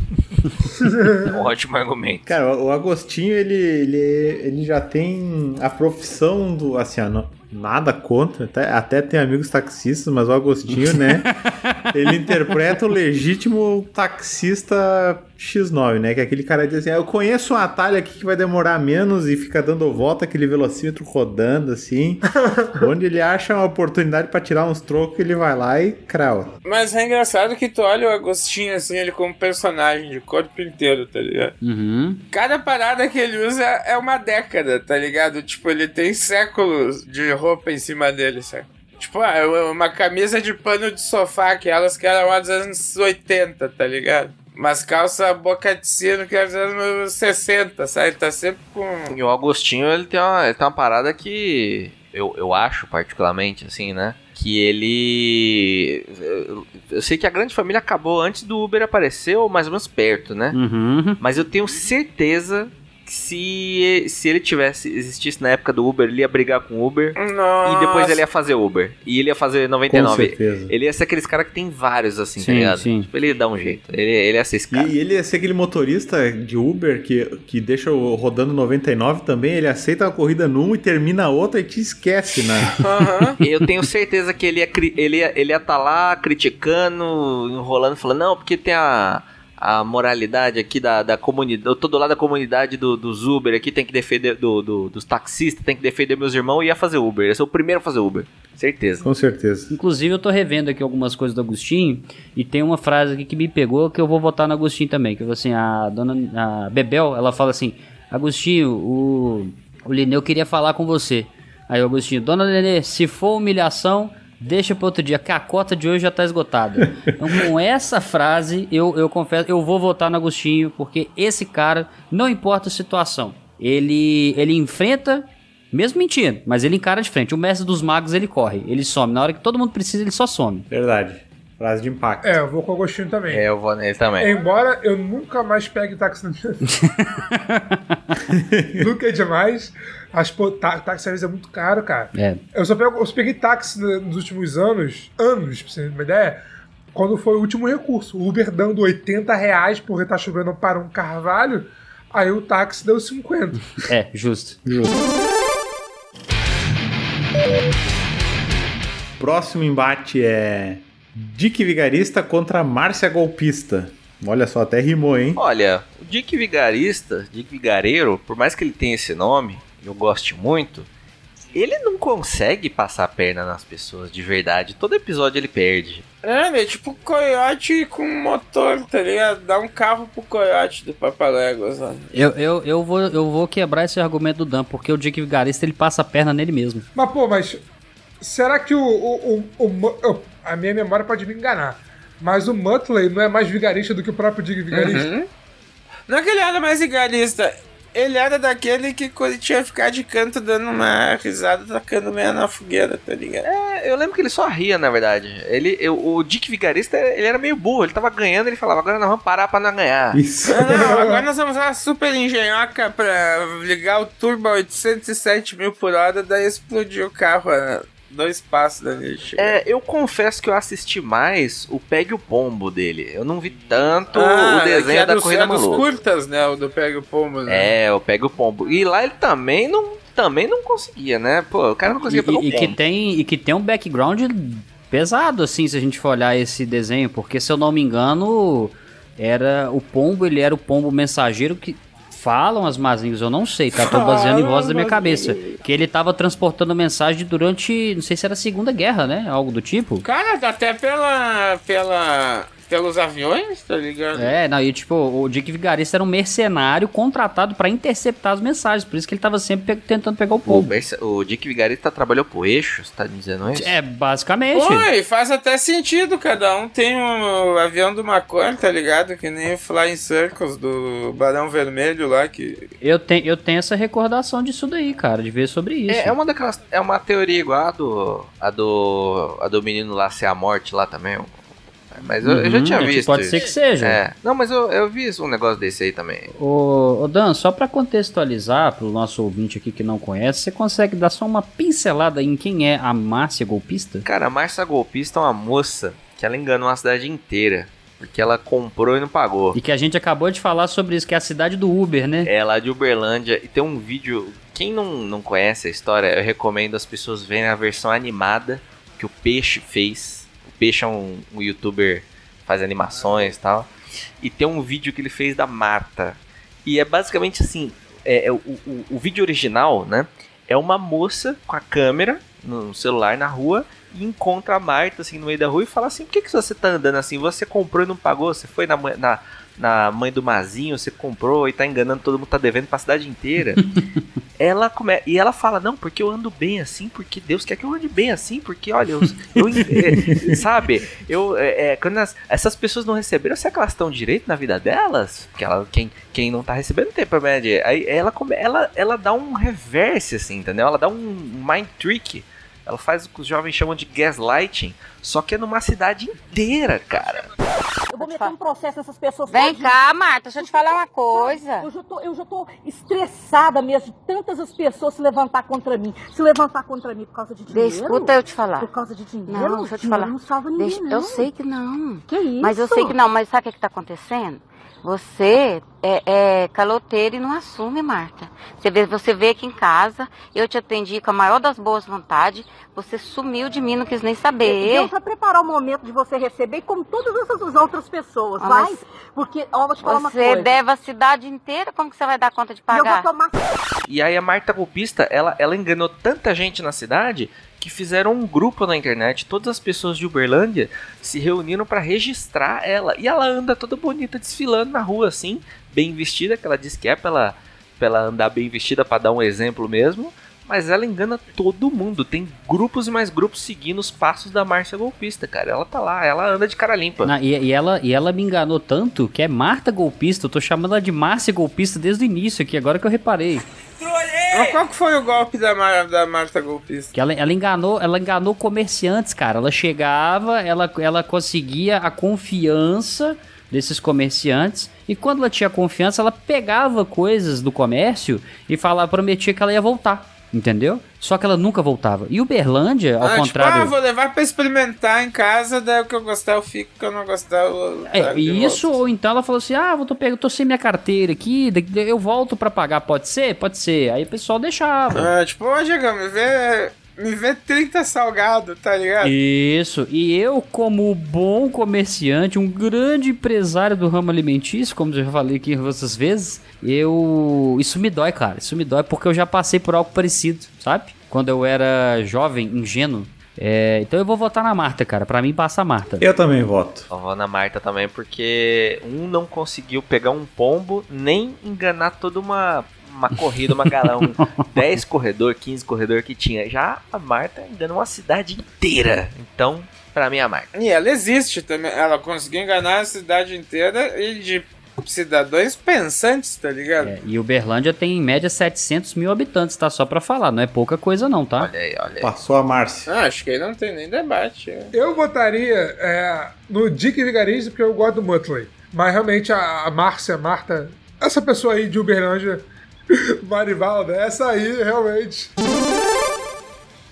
É um ótimo argumento. Cara, o Agostinho, ele, ele, ele já tem a profissão do. Assim, ó, não- nada contra. Até, até tem amigos taxistas, mas o Agostinho, né? ele interpreta o legítimo taxista X9, né? Que é aquele cara que diz assim: "Ah, Eu conheço um atalho aqui que vai demorar menos e fica dando volta, aquele velocímetro rodando assim. onde ele acha uma oportunidade pra tirar uns trocos, ele vai lá e crau. Mas é engraçado que tu olha o Agostinho assim, ele como personagem de corpo inteiro, tá ligado? Uhum. Cada parada que ele usa é uma década, tá ligado? Tipo, ele tem séculos de roupa em cima dele, sabe? Tipo, ah, é uma camisa de pano de sofá, aquelas que eram lá dos anos 80, tá ligado? Umas calças boca de sino que eram dos anos 60, sabe? Tá sempre com. E o Agostinho, ele tem uma, ele tem uma parada que eu, eu acho, particularmente, assim, né? Que ele. Eu, eu sei que a grande família acabou antes do Uber aparecer, ou mais ou menos perto, né? Uhum. Mas eu tenho certeza se, se ele tivesse existisse na época do Uber, ele ia brigar com o Uber Nossa. e depois ele ia fazer Uber. E ele ia fazer Com 99. certeza. Ele ia ser aqueles caras que tem vários, assim, tá Sim, ligado? sim. Tipo, ele ia dar um jeito. Ele, ele ia ser esse cara. E ele ia ser aquele motorista de Uber que, que deixa o rodando 99 também, ele aceita a corrida num e termina a outra e te esquece, né? Aham. Eu tenho certeza que ele ia ele ia, ele ia tá lá criticando, enrolando, falando, não, porque tem a, a moralidade aqui da, da comunidade, eu tô do lado da comunidade do, dos Uber aqui, tem que defender, do, do- dos taxistas, tem que defender meus irmãos e ia fazer Uber. Ia ser o primeiro a fazer Uber. Certeza. Com certeza. Inclusive, eu tô revendo aqui algumas coisas do Agostinho e tem uma frase aqui que me pegou que eu vou votar no Agostinho também. Que eu assim, a dona a Bebel, ela fala assim: Agostinho, o, o Lineu queria falar com você. Aí o Agostinho, dona Nenê, se for humilhação, deixa para outro dia, que a cota de hoje já tá esgotada. Então, com essa frase, eu, eu confesso, eu vou votar no Agostinho, porque esse cara, não importa a situação, ele, ele enfrenta mesmo mentindo, mas ele encara de frente. O mestre dos magos, ele corre, ele some. Na hora que todo mundo precisa, ele só some. Verdade. Frase de impacto. É, eu vou com o Agostinho também. É, eu vou nele também. Embora eu nunca mais pegue táxi na minha vida. nunca é demais. Acho que pô, tá, táxi às vezes é muito caro, cara. É. Eu só, pego, eu só peguei táxi no- nos últimos anos, anos, pra você ter uma ideia, quando foi o último recurso. O Uber dando 80 reais porque tá chovendo para um carvalho, aí o táxi deu 50. É, justo. Próximo embate é Dick Vigarista contra Márcia Golpista. Olha só, até rimou, hein? Olha, o Dick Vigarista, Dick Vigareiro, por mais que ele tenha esse nome, eu goste muito, ele não consegue passar a perna nas pessoas de verdade. Todo episódio ele perde. É, ele é tipo coiote com motor, tá ligado? Dá um carro pro coiote do Papaléguas, ó. Eu, eu, eu, vou, eu vou quebrar esse argumento do Dan, porque o Dick Vigarista ele passa a perna nele mesmo. Mas, pô, mas será que o, o, o- o a minha memória pode me enganar? Mas o Muttley não é mais vigarista do que o próprio Dick Vigarista? Uhum. Não é que ele era mais vigarista. Ele era daquele que curtia ficar de canto dando uma risada, tacando meia na fogueira, tá ligado? É, eu lembro que ele só ria, na verdade. Ele, eu- o Dick Vigarista, ele era meio burro. Ele tava ganhando, ele falava, agora nós vamos parar pra não ganhar. Isso. Não, não, agora nós vamos usar a super engenhoca pra ligar o turbo a 807 mil por hora, daí explodir o carro a dois passos da gente. É, eu confesso que eu assisti mais o Pegue o Pombo dele. Eu não vi tanto Ah, o que desenho é da dos- Corrida é dos Maluca. curtas, né? O do Pega o Pombo, né? É, o Pegue o Pombo. E lá ele também não, também não conseguia, né? Pô, o cara não conseguia pegar o e- e que pombo. tem, e que tem um background pesado, assim, se a gente for olhar esse desenho, porque se eu não me engano, era o pombo, ele era o pombo mensageiro que falam as mazinhas, eu não sei, tá? Tô baseando em voz da minha cabeça. Que ele tava transportando mensagem durante, não sei se era a Segunda Guerra, né? Algo do tipo. Cara, até pela. pela. Pelos aviões, tá ligado? É, não, e tipo, o Dick Vigarista era um mercenário contratado pra interceptar as mensagens, por isso que ele tava sempre pe- tentando pegar o O, pombo. Berce- o Dick Vigarista trabalhou pro eixo, você tá dizendo isso? É, basicamente. Oi, faz até sentido, cada um tem um avião de uma cor, tá ligado? Que nem o Flying Circles do Barão Vermelho lá, que... Eu, tenho, eu tenho essa recordação disso daí, cara, de ver sobre isso. É, é uma daquelas. É uma teoria igual a do. A do. A do menino lá ser a morte lá também. Mas eu, eu já Uhum, tinha é visto. Pode isso. ser que seja. É. Não, mas eu, eu vi um negócio desse aí também. Ô, ô Dan, só pra contextualizar pro nosso ouvinte aqui que não conhece, você consegue dar só uma pincelada em quem é a Márcia Golpista? Cara, a Márcia Golpista é uma moça que ela enganou a cidade inteira. Porque ela comprou e não pagou. E que a gente acabou de falar sobre isso, que é a cidade do Uber, né? É lá de Uberlândia. E tem um vídeo. Quem não, não conhece a história, eu recomendo as pessoas verem a versão animada que o Peixe fez. Peixe é um, um youtuber faz animações e tal. E tem um vídeo que ele fez da Marta. E é basicamente assim: é, é o, o, o vídeo original, né? É uma moça com a câmera no celular na rua e encontra a Marta assim no meio da rua e fala assim: por que, que você tá andando assim? Você comprou e não pagou? Você foi na, na, na mãe do Mazinho, você comprou e tá enganando todo mundo, tá devendo pra cidade inteira. ela come... E ela fala: não, porque eu ando bem assim, porque Deus quer que eu ande bem assim, porque olha, eu. eu é, sabe? Eu, é, é, quando as- essas pessoas não receberam, será que elas estão direito na vida delas? Que ela, quem, quem não tá recebendo tem problema de. Aí ela, come... ela, ela dá um reverse, assim, entendeu? Ela dá um mind trick. Ela faz o que os jovens chamam de gaslighting, só que é numa cidade inteira, cara. Eu vou meter um processo nessas pessoas. Vem cá, Marta, deixa eu te falar uma coisa. Eu já, tô, eu já tô estressada mesmo de tantas as pessoas se levantar contra mim. Se levantar contra mim por causa de dinheiro. Escuta eu te falar. Por causa de dinheiro. Não, deixa eu te falar. Não salva ninguém, Deixa- não. Eu sei que não. Que isso? Mas eu sei que não, mas sabe o que, que tá acontecendo? Você é, é caloteira e não assume, Marta. Você vê, você veio aqui em casa, eu te atendi com a maior das boas vontades, você sumiu de mim, não quis nem saber. Deus vai preparar o momento de você receber, como todas essas outras pessoas, Ah, vai? mas Porque, ó, vou te falar uma Você coisa. deve a cidade inteira, como que você vai dar conta de E eu vou pagar? tomar E aí a Marta Golpista, ela, ela enganou tanta gente na cidade que fizeram um grupo na internet. Todas as pessoas de Uberlândia se reuniram pra registrar ela. E ela anda toda bonita desfilando na rua assim, bem vestida, que ela diz que é pra ela, andar bem vestida pra dar um exemplo mesmo. Mas ela engana todo mundo. Tem grupos e mais grupos seguindo os passos da Márcia Golpista, cara. Ela tá lá, ela anda de cara limpa. Na- e, e ela, e ela me enganou tanto que é Marta Golpista. Eu tô chamando ela de Márcia Golpista desde o início aqui, agora que eu reparei. Mas qual que foi o golpe da, Mar da Marta Golpista? Que ela, ela enganou, ela enganou comerciantes, cara. Ela chegava, ela, ela conseguia a confiança desses comerciantes e quando ela tinha confiança, ela pegava coisas do comércio e falava, prometia que ela ia voltar, entendeu? Só que ela nunca voltava. E Uberlândia, ao ah, contrário, Tipo, ah, vou levar pra experimentar em casa, daí o que eu gostar eu fico, o que eu não gostar eu... É, isso, ou então ela falou assim: ah, vou tô, pegando, tô sem minha carteira aqui, eu volto pra pagar, pode ser? Pode ser. Aí o pessoal deixava. Ah, tipo, ô Diego, me vê, me vê 30 salgado, tá ligado? Isso, e eu, como bom comerciante, um grande empresário do ramo alimentício, como eu já falei aqui outras vezes, eu. Isso me dói, cara. Isso me dói porque eu já passei por algo parecido, sabe? Quando eu era jovem, ingênuo. É, então eu vou votar na Marta, cara. Pra mim passa a Marta. Eu também voto. Eu vou na Marta também, porque um não conseguiu pegar um pombo, nem enganar toda uma, uma corrida, uma galão. 10 corredor, 15 corredor que tinha. Já a Marta enganou uma cidade inteira. Então, pra mim, é a Marta. E ela existe também, ela conseguiu enganar a cidade inteira e de cidadãos pensantes, tá ligado? É, e Uberlândia tem em média 700 mil habitantes, tá? Só pra falar, não é pouca coisa não, tá? Olha aí, olha aí. Passou a Márcia. Ah, acho que aí não tem nem debate. é. Eu votaria é, no Dick Vigarista porque eu gosto do Muttley. Mas realmente a, a Márcia, a Marta, essa pessoa aí de Uberlândia, Marivalda, essa aí realmente.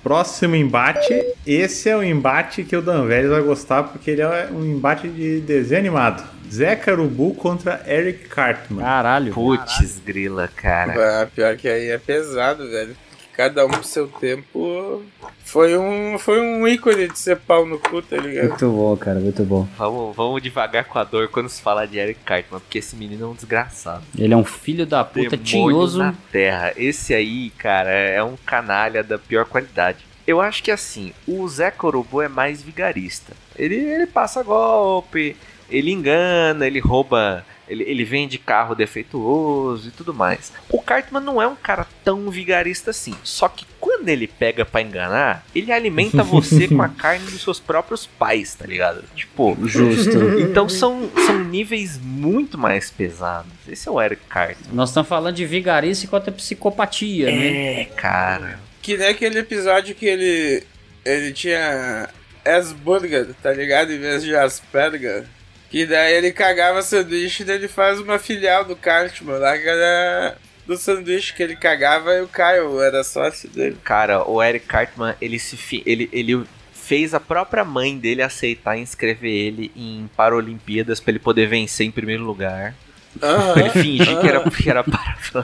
Próximo embate. Esse é o embate que o Dan Vélez vai gostar, porque ele é um embate de desenho animado. Zé Carubu contra Eric Cartman. Caralho. Putz, grila, cara. Ah, pior que aí é pesado, velho. Cada um pro seu tempo. Foi um, foi um ícone de ser pau no cu, tá ligado? Muito bom, cara, muito bom. Vamos, vamos devagar com a dor quando se fala de Eric Cartman, porque esse menino é um desgraçado. Ele é um filho da puta Demônio tinhoso. na terra. Esse aí, cara, é um canalha da pior qualidade. Eu acho que assim, o Zé Corubu é mais vigarista. Ele, ele passa golpe, ele engana, ele rouba, ele, ele vende carro defeituoso e tudo mais. O Cartman não é um cara tão vigarista assim. Só que quando ele pega pra enganar, ele alimenta você com a carne dos seus próprios pais, tá ligado? Tipo, Justo. Então são, são níveis muito mais pesados. Esse é o Eric Cartman. Nós estamos falando de vigarice contra psicopatia, né? É, cara. Que nem aquele episódio que ele. Ele tinha Asperger, tá ligado? Em vez de Asperger. Que daí ele cagava sanduíche e ele faz uma filial do Cartman lá que era do sanduíche que ele cagava e o Caio era sócio dele. Cara, o Eric Cartman, ele se fi- ele, ele fez a própria mãe dele aceitar inscrever ele em Paralimpíadas pra ele poder vencer em primeiro lugar. Pra ele fingir que era, que era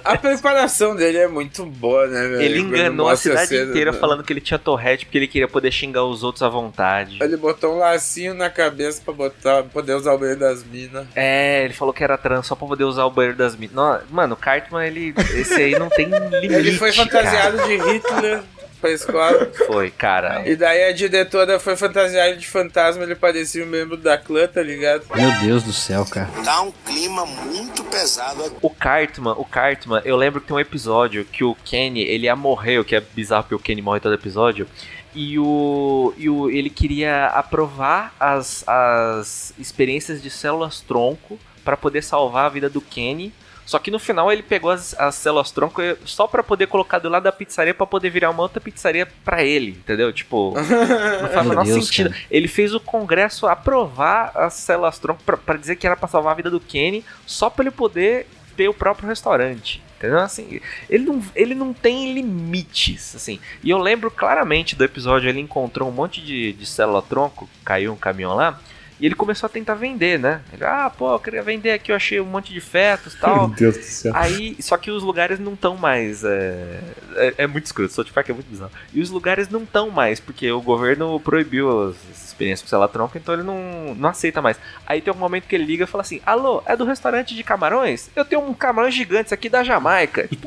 A preparação dele é muito boa, né, velho? Ele enganou a cidade inteira né? falando que ele tinha torrete porque ele queria poder xingar os outros à vontade. Ele botou um lacinho na cabeça pra botar, poder usar o banheiro das minas. É, ele falou que era trans só pra poder usar o banheiro das minas. Não, Mano, o Cartman, ele. Esse aí não tem limite. Ele foi fantasiado cara. de Hitler pra escola. Foi, cara. E daí a diretora foi fantasiada de fantasma, ele parecia um membro da clã, tá ligado? Meu Deus do céu, cara. Tá um clima muito pesado aqui. O Cartman, o Cartman, eu lembro que tem um episódio que o Kenny, ele ia morrer, o que é bizarro porque o Kenny morre todo episódio. E o, e o ele queria aprovar as, as experiências de células tronco para poder salvar a vida do Kenny. Só que no final ele pegou as, as células tronco só para poder colocar do lado da pizzaria para poder virar uma outra pizzaria para ele, entendeu? Tipo, não faz o menor sentido. cara. Ele fez o Congresso aprovar as células tronco pra- pra dizer que era pra salvar a vida do Kenny, só pra ele poder ter o próprio restaurante. Entendeu? Assim, ele não, ele não tem limites, assim. E eu lembro claramente do episódio, ele encontrou um monte de, de célula tronco, caiu um caminhão lá, e ele começou a tentar vender, né? Ele, ah, pô, eu queria vender aqui, eu achei um monte de fetos e tal. Meu Deus do céu. Aí, só que os lugares não estão mais. É, é, é muito escroto, South Park é muito bizarro. E os lugares não estão mais, porque o governo proibiu as experiências com célula tronco, então ele não, não aceita mais. Aí tem um momento que ele liga e fala assim: Alô, é do restaurante de camarões? Eu tenho um camarão gigante aqui da Jamaica.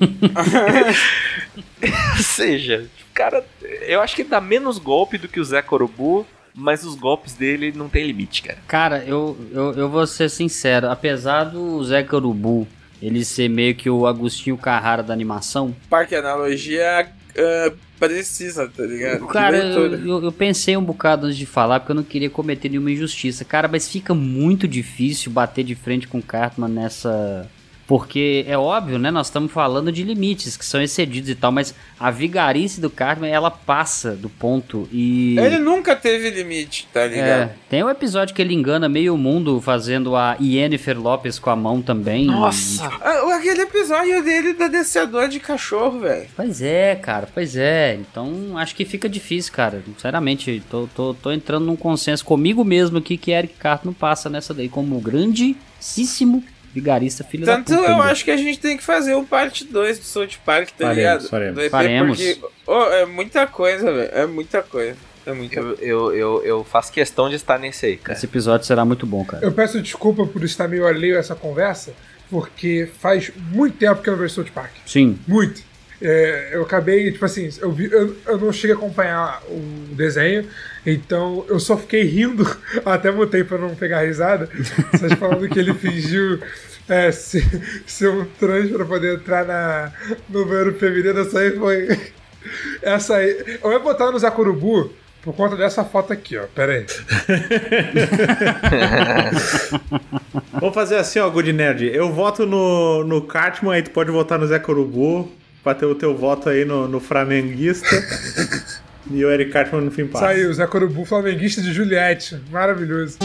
Ou seja, cara, eu acho que ele dá menos golpe do que o Zé Corubu. Mas os golpes dele não tem limite, cara. Cara, eu, eu, eu vou ser sincero, apesar do Zé Carubu ele ser meio que o Agostinho Carrara da animação, Parque analogia ah, precisa, tá ligado? Cara, eu, eu, eu pensei um bocado antes de falar, porque eu não queria cometer nenhuma injustiça. Cara, mas fica muito difícil bater de frente com o Cartman nessa. Porque é óbvio, né? Nós estamos falando de limites que são excedidos e tal, mas a vigarice do Cartman, ela passa do ponto e. Ele nunca teve limite, tá ligado? É, tem um episódio que ele engana meio mundo fazendo a Yennefer Lopes com a mão também. Nossa! Ah, aquele episódio dele da descedor de cachorro, velho. Pois é, cara, pois é. Então acho que fica difícil, cara. Sinceramente, tô, tô, tô entrando num consenso comigo mesmo aqui que Eric Cartman passa nessa daí como grandíssimo vigarista filho Tanto da puta. eu ainda. acho que a gente tem que fazer um parte 2 do South Park, tá Faremos, ligado? faremos. Do EP, Faremos. Porque, oh, é muita coisa, velho. É muita coisa. É muita Eu, eu, eu, eu faço questão de estar nesse aí, cara. Esse episódio será muito bom, cara. Eu peço desculpa por estar meio alheio a essa conversa, porque faz muito tempo que eu não vejo South Park. Sim. Muito. É, eu acabei, tipo assim, eu, vi, eu, eu não cheguei a acompanhar o desenho, então eu só fiquei rindo, até mutei pra não pegar risada, vocês falando que ele fingiu é, ser, ser um trans pra poder entrar na, no banheiro feminino, essa aí foi. Essa aí. Eu ia botar no Zacurubu, Por conta dessa foto aqui, ó. Pera aí. Vamos fazer assim, ó, Good Nerd. Eu voto no, no Cartman, aí tu pode votar no Zé Corubu, pra ter o teu voto aí no, no Flamenguista. e o Eric Cartman no fim passa. Saiu, Zé Corubu, flamenguista de Juliette. Maravilhoso.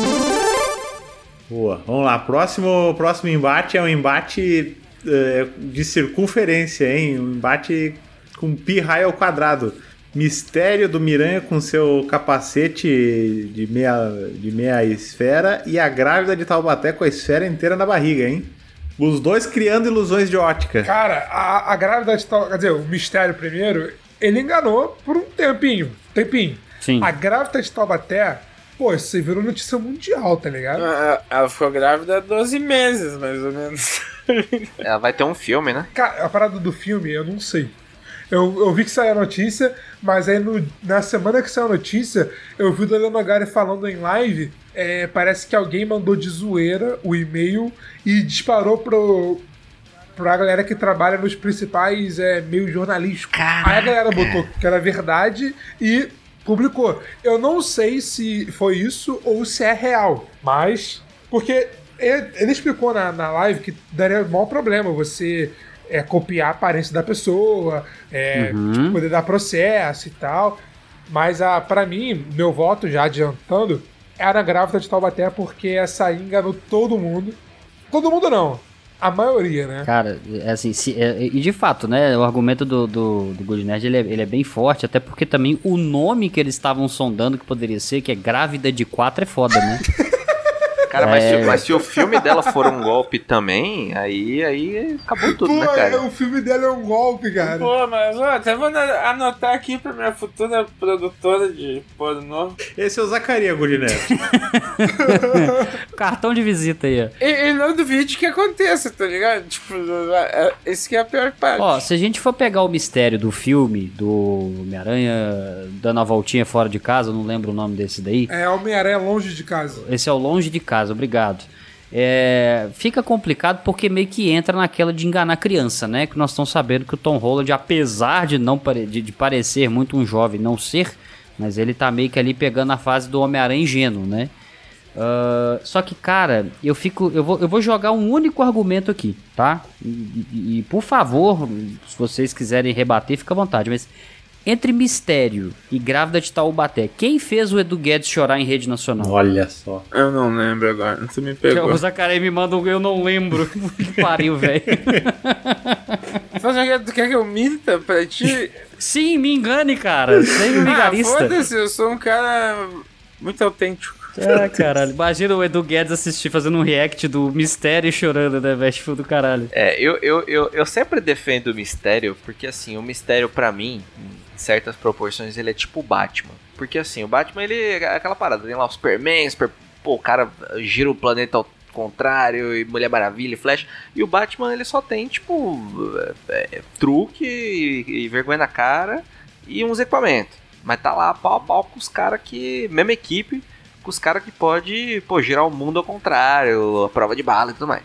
Boa. Vamos lá. Próximo, próximo embate é um embate eh, de circunferência, hein? Um embate com pi raio ao quadrado. Mistério do Miranha com seu capacete de meia, de meia esfera e a grávida de Taubaté com a esfera inteira na barriga, hein? Os dois criando ilusões de ótica. Cara, a, a grávida de Taubaté, quer dizer, o mistério primeiro, ele enganou por um tempinho. Tempinho. Sim. A grávida de Taubaté, pô, isso virou notícia mundial, tá ligado? Ah, Ela ficou grávida há 12 meses, mais ou menos. Ela vai ter um filme, né? Cara, a parada do filme, eu não sei. Eu, eu vi que saiu a notícia, mas aí no- na semana que saiu a notícia, eu vi o Daniel Nogari falando em live. é, parece que alguém mandou de zoeira o e-mail e disparou pro, pra galera que trabalha nos principais é, meios jornalísticos. Aí a galera botou que era verdade e publicou. Eu não sei se foi isso ou se é real, mas. Porque ele, ele explicou na, na live que daria o maior problema você é, copiar a aparência da pessoa, é, Uhum. tipo, poder dar processo e tal. Mas a, pra mim, meu voto, já adiantando, era grávida de Taubaté porque essa enganou todo mundo. Todo mundo não. A maioria, né? Cara, é assim, se- é- e de fato, né, o argumento do, do, do Good Nerd, ele é, ele é bem forte, até porque também o nome que eles estavam sondando que poderia ser, que é Grávida de 4, é foda, né? Cara, mas, É. se, mas se o filme dela for um golpe também, aí, aí acabou tudo, Pô, né, cara? o filme dela é um golpe, cara. Pô, mas ó, até vou anotar aqui pra minha futura produtora de pornô. Esse é o Zacaria, Nerd. Cartão de visita aí, ó. E, e não duvide que aconteça, tá ligado? Tipo, é- esse que é a pior parte. Ó, se a gente for pegar o mistério do filme, do Homem-Aranha dando a voltinha fora de casa, eu não lembro o nome desse daí. É Homem-Aranha longe de casa. Esse é o longe de casa, obrigado. É, fica complicado porque meio que entra naquela de enganar criança, né? Que nós estamos sabendo que o Tom Holland, apesar de não pare- de, de parecer muito um jovem, não ser, mas ele tá meio que ali pegando a fase do Homem-Aranha ingênuo, né? Ah, só que, cara, eu fico. Eu vou, eu vou jogar um único argumento aqui, tá? E, e- e, por favor, se vocês quiserem rebater, fica à vontade. Mas entre Mistério e Grávida de Taubaté, quem fez o Edu Guedes chorar em rede nacional? Olha só. Eu não lembro agora, você me pegou. O Zacaré me manda um eu não lembro. que pariu, velho. Tu quer que eu minta pra ti? Sim, me engane, cara. Sem ah, vigarista. foda-se, eu sou um cara muito autêntico. Ah, caralho. Imagina o Edu Guedes assistir fazendo um react do Mistério e chorando, né, velho? Tipo do caralho. É, eu, eu, eu, eu sempre defendo o mistério, porque assim, o mistério pra mim, em certas proporções, ele é tipo o Batman. Porque assim, o Batman, ele é aquela parada, tem lá o Superman, super, pô, o cara gira o planeta ao contrário, e Mulher Maravilha, e Flash. E o Batman, ele só tem, tipo, é, é, truque e, e vergonha na cara e uns equipamentos. Mas tá lá pau a pau com os caras que, mesma equipe, com os caras que pode, pô, girar o mundo ao contrário, a prova de bala e tudo mais.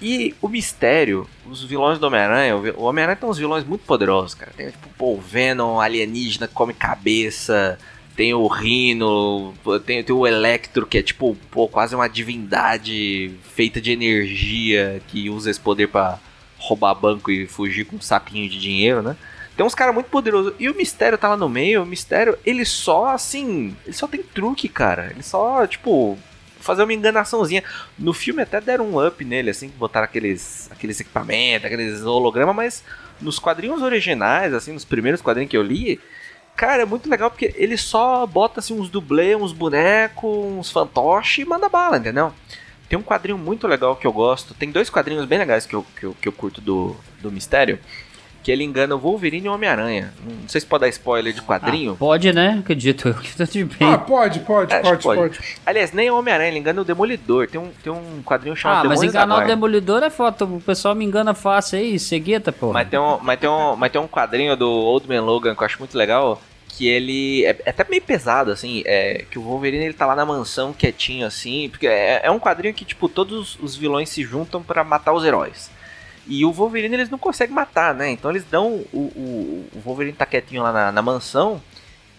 E o mistério, os vilões do Homem-Aranha, o Homem-Aranha tem uns vilões muito poderosos, cara. Tem tipo, o Venom alienígena que come cabeça, tem o Rhino, tem, tem o Electro, que é tipo, pô, quase uma divindade feita de energia que usa esse poder pra roubar banco e fugir com um saquinho de dinheiro, né? Tem uns caras muito poderosos. E o mistério tá lá no meio, o mistério, ele só assim. Ele só tem truque, cara. Ele só, tipo, fazer uma enganaçãozinha. No filme até deram um up nele, assim, botaram aqueles, aqueles equipamentos, aqueles hologramas, mas nos quadrinhos originais, assim, nos primeiros quadrinhos que eu li, cara, é muito legal porque ele só bota assim uns dublês, uns bonecos, uns fantoches e manda bala, entendeu? Tem um quadrinho muito legal que eu gosto. Tem dois quadrinhos bem legais que eu, que eu, que eu curto do, do mistério. Que ele engana o Wolverine e o Homem-Aranha. Não sei se pode dar spoiler de quadrinho. Pode, né? Acredito eu que tô de bem. Ah, pode, pode, É, pode, que pode, Aliás, nem o Homem-Aranha, ele engana o Demolidor. Tem um, tem um quadrinho chamado Ah, mas Demônios enganar o. Demolidor é foto. O pessoal me engana fácil aí, cegueta, pô. Mas tem, um, mas, tem um, mas tem um quadrinho do Old Man Logan que eu acho muito legal. Que ele é, é até meio pesado, assim. É, que o Wolverine ele tá lá na mansão quietinho, assim. Porque é, é um quadrinho que, tipo, todos os vilões se juntam pra matar os heróis. E o Wolverine eles não conseguem matar, né? Então eles dão. O, o, o Wolverine tá quietinho lá na, na mansão.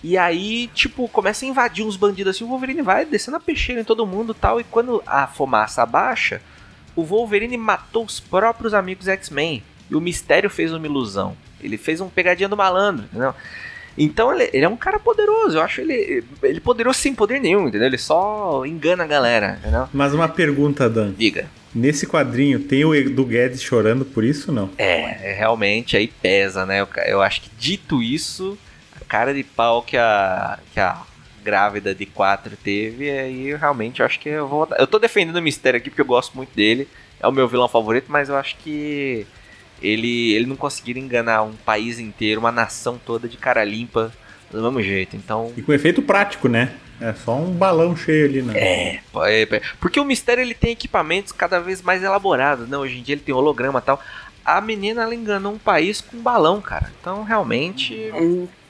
E aí, tipo, começa a invadir uns bandidos assim, o Wolverine vai descendo a peixeira em todo mundo tal. E quando a fumaça abaixa, o Wolverine matou os próprios amigos X-Men. E o Mistério fez uma ilusão. Ele fez um pegadinha do malandro, entendeu? Então ele, ele é um cara poderoso. Eu acho ele, ele poderoso sem poder nenhum, entendeu? Ele só engana a galera, entendeu? Mas uma pergunta, Dan. Diga. Nesse quadrinho, tem o Edu Guedes chorando por isso não? É, é, realmente aí pesa, né? Eu, eu acho que dito isso, a cara de pau que a, que a grávida de 4 teve, aí realmente eu acho que eu vou. Eu tô defendendo o mistério aqui porque eu gosto muito dele. É o meu vilão favorito, mas eu acho que ele, ele não conseguiu enganar um país inteiro, uma nação toda de cara limpa do mesmo jeito. Então. E com efeito prático, né? É só um balão cheio ali, né? É, é, porque o mistério ele tem equipamentos cada vez mais elaborados, né? Hoje em dia ele tem holograma e tal. A menina ela enganou um país com um balão, cara. Então realmente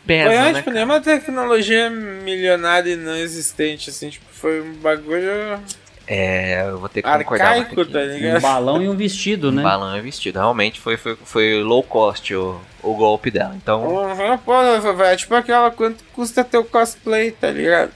pesa, foi, né? tipo, cara? nenhuma tecnologia milionária e não existente, assim, tipo, foi um bagulho. É, eu vou ter que concordar. Arcaico, muito tá aqui. ligado? Um balão e um vestido, né? Um balão e vestido. Realmente foi, foi, foi low cost o, o golpe dela. Então, Uhum, pô, velho, é tipo aquela quanto custa teu cosplay, tá ligado?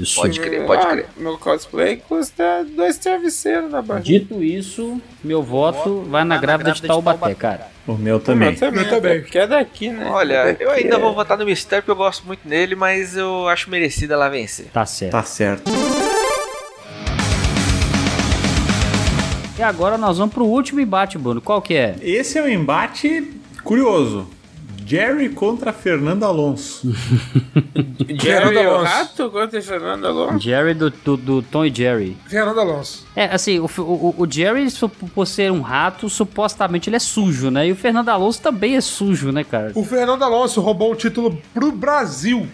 Isso. pode crer, pode Ah, crer. Meu cosplay custa dois travesseiros na barriga. Dito isso, meu voto vai na grávida de Taubaté, cara. O meu também. Eu também, Eu também. porque é daqui, né? Olha, eu ainda É. vou votar no mistério porque eu gosto muito dele, mas eu acho merecida ela vencer. Tá certo. Tá certo. E agora nós vamos pro último embate, Bruno. Qual que é? Esse é um embate curioso. Jerry contra Fernando Alonso. Jerry Fernando o Alonso. Rato contra Fernando Alonso. Jerry do, do, do Tom e Jerry. Fernando Alonso. É, assim, o, o, o Jerry, por ser um rato, supostamente ele é sujo, né? E o Fernando Alonso também é sujo, né, cara? O Fernando Alonso roubou um título pro Brasil.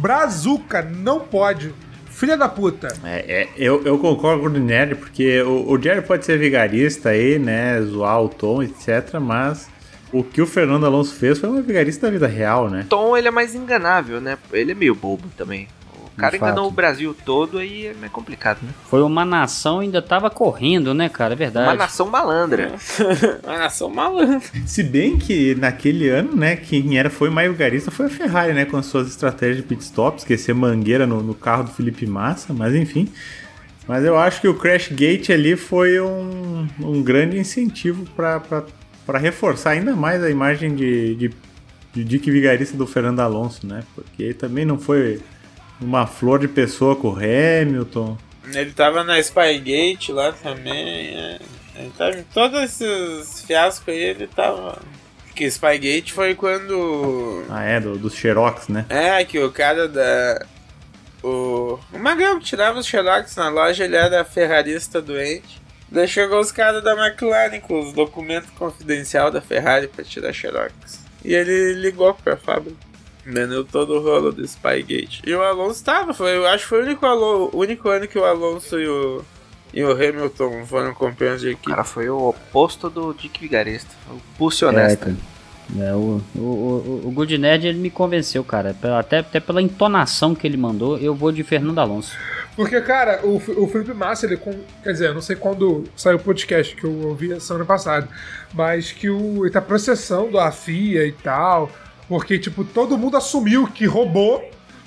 Brazuca, não pode. Filha da puta. É, é, eu, eu concordo com o Nerd, porque o, o Jerry pode ser vigarista aí, né? Zoar o tom, etc. Mas o que o Fernando Alonso fez foi uma vigarista da vida real, né? Tom, ele é mais enganável, né? Ele é meio bobo também. O cara enganou o Brasil todo, aí é meio complicado, né? Foi uma nação ainda tava correndo, né, cara? É verdade. Uma nação malandra. Uma nação malandra. Se bem que naquele ano, né, quem era foi mais vigarista foi a Ferrari, né, com as suas estratégias de pit stop, esquecer mangueira no, no carro do Felipe Massa, mas enfim. Mas eu acho que o Crash Gate ali foi um, um grande incentivo para reforçar ainda mais a imagem de, de, de Dick Vigarista do Fernando Alonso, né? Porque também não foi uma flor de pessoa com o Hamilton. Ele tava na Spygate lá também. É. Ele tava em todos esses fiascos aí, ele tava. Porque Spygate foi quando. Ah, é, do, dos Xerox, né? É, que o cara da. O, o Magrão que tirava os Xerox na loja, ele era ferrarista doente. Daí chegou os caras da McLaren com os documentos confidenciais da Ferrari pra tirar Xerox. E ele ligou pra fábrica. Vendeu todo o rolo do Spygate. E o Alonso tava, foi, eu acho que foi o único, Alo- o único ano que o Alonso e o, e o Hamilton foram campeões de O equipe. cara foi o oposto do Dick Vigarista. O Pulse É, honesto. É, o, o, o, o Good Nerd ele me convenceu, cara. Até, até pela entonação que ele mandou, eu vou de Fernando Alonso. Porque, cara, o, o Felipe Massa, ele. com- Quer dizer, eu não sei quando saiu o podcast que eu ouvi semana passada, mas que o, ele tá processando a FIA e tal, porque, tipo, todo mundo assumiu que roubou.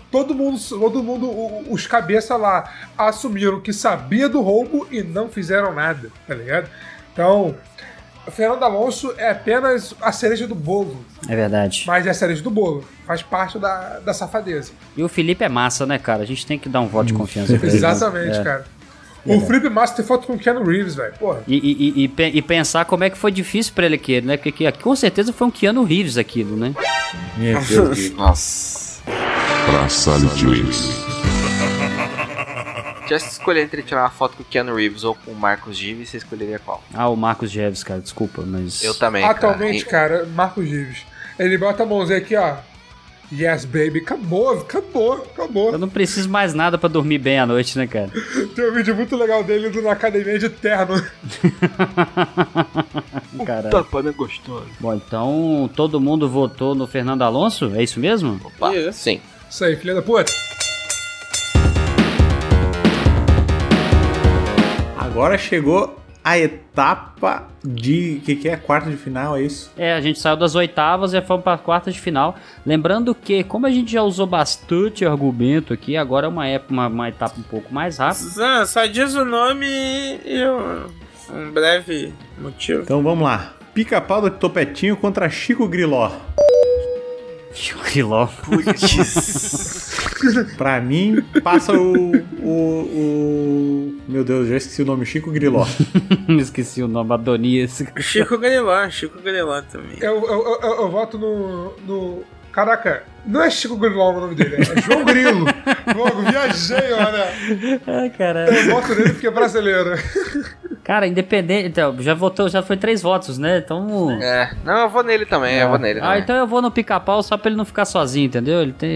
Todo mundo, todo mundo, os cabeça lá assumiram que sabia do roubo e não fizeram nada, tá ligado? Então, Fernando Alonso é apenas a cereja do bolo, É verdade. mas é a cereja do bolo, faz parte da, da safadeza. E o Felipe é massa, né, cara? A gente tem que dar um voto de confiança pra ele. né? Exatamente, É. cara. O Felipe Massa tem foto com o Keanu Reeves, velho. E, e- e- e pe- e pensar como é que foi difícil pra ele aquilo, né? Porque que- com certeza foi um Keanu Reeves aquilo, né? Meu Deus. Nossa. Traçar juiz. Já se escolher entre tirar uma foto com o Keanu Reeves ou com o Marcos Givi, você escolheria qual? Ah, o Marcos Jeves, cara, desculpa, mas. Eu também, Atualmente, cara. cara, Marcos Gives. Ele bota a mãozinha aqui, ó. Yes, baby. Acabou, acabou, acabou. Eu não preciso mais nada pra dormir bem à noite, né, cara? Tem um vídeo muito legal dele indo na academia de terno. Caralho. Tapana gostosa. Bom, então todo mundo votou no Fernando Alonso? É isso mesmo? Opa, Isso. sim. Isso aí, filha da puta. Agora chegou a etapa de. O que, que é? Quarta de final, é isso? É, a gente saiu das oitavas e fomos para quartas de final. Lembrando que, como a gente já usou bastante argumento aqui, agora é uma, época, uma, uma etapa um pouco mais rápida. Não, só diz o nome e um, um breve motivo. Então vamos lá. Pica-pau do Topetinho contra Chico Griló. Chico Griló. pra mim, passa o, o, o. Meu Deus, já esqueci o nome. Chico Griló. esqueci o nome, Adonias. Chico Griló, Chico Griló também. Eu, eu, eu, eu voto no, no. Caraca, não é Chico Griló o nome dele, é João Grilo. Logo, viajei, olha. Ai, caralho. Eu voto nele porque é brasileiro. Cara, independente. Então, já votou, já foi três votos, né? Então. É, não, eu vou nele também, É. eu vou nele Ah, também. então eu vou no pica-pau só pra ele não ficar sozinho, entendeu? Ele tem,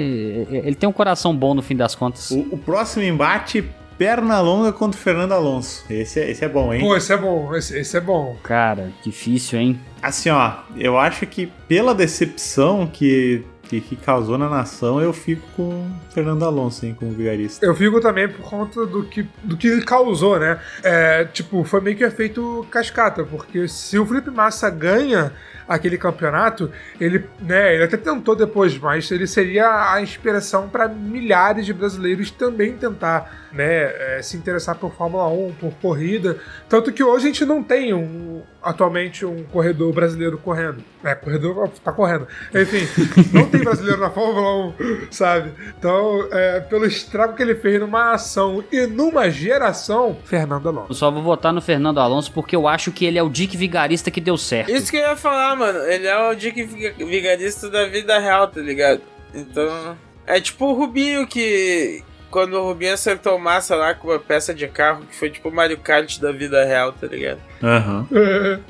ele tem um coração bom no fim das contas. O, o próximo embate, perna longa contra o Fernando Alonso. Esse é, esse é bom, hein? Pô, esse é bom, esse, esse é bom. Cara, difícil, hein? Assim, ó, eu acho que pela decepção que, que, que causou na nação, eu fico com Fernando Alonso, hein, como vigarista. Eu fico também por conta do que, do que ele causou, né? É, tipo, foi meio que efeito cascata, porque se o Felipe Massa ganha aquele campeonato, ele, né, ele até tentou depois, mas ele seria a inspiração para milhares de brasileiros também tentar, né, é, se interessar por Fórmula 1, por corrida. Tanto que hoje a gente não tem um, atualmente um corredor brasileiro correndo. É, corredor tá correndo. Enfim, não tem brasileiro na Fórmula 1, sabe? Então, é, pelo estrago que ele fez numa ação e numa geração, Fernando Alonso. Eu só vou votar no Fernando Alonso porque eu acho que ele é o Dick Vigarista que deu certo. Isso que eu ia falar, mano. Ele é o Dick Viga- Vigarista da vida real, tá ligado? Então. É tipo o Rubinho que. Quando o Rubinho acertou massa lá com uma peça de carro, que foi tipo o Mario Kart da vida real, tá ligado? Aham.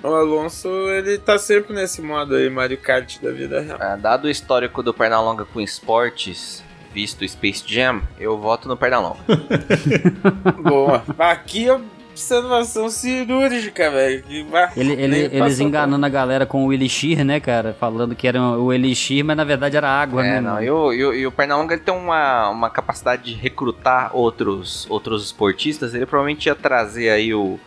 O Alonso, ele tá sempre nesse modo aí, Mario Kart da vida real. Ah, dado o histórico do Pernalonga com esportes, visto Space Jam, eu voto no Pernalonga. Boa. Aqui é observação cirúrgica, velho. Ele, ele- eles enganando a galera com o Elixir, né, cara? Falando que era o Elixir, mas na verdade era água, É, né? não, e o, e o- e o Pernalonga ele tem uma, uma capacidade de recrutar outros, outros esportistas. Ele provavelmente ia trazer aí o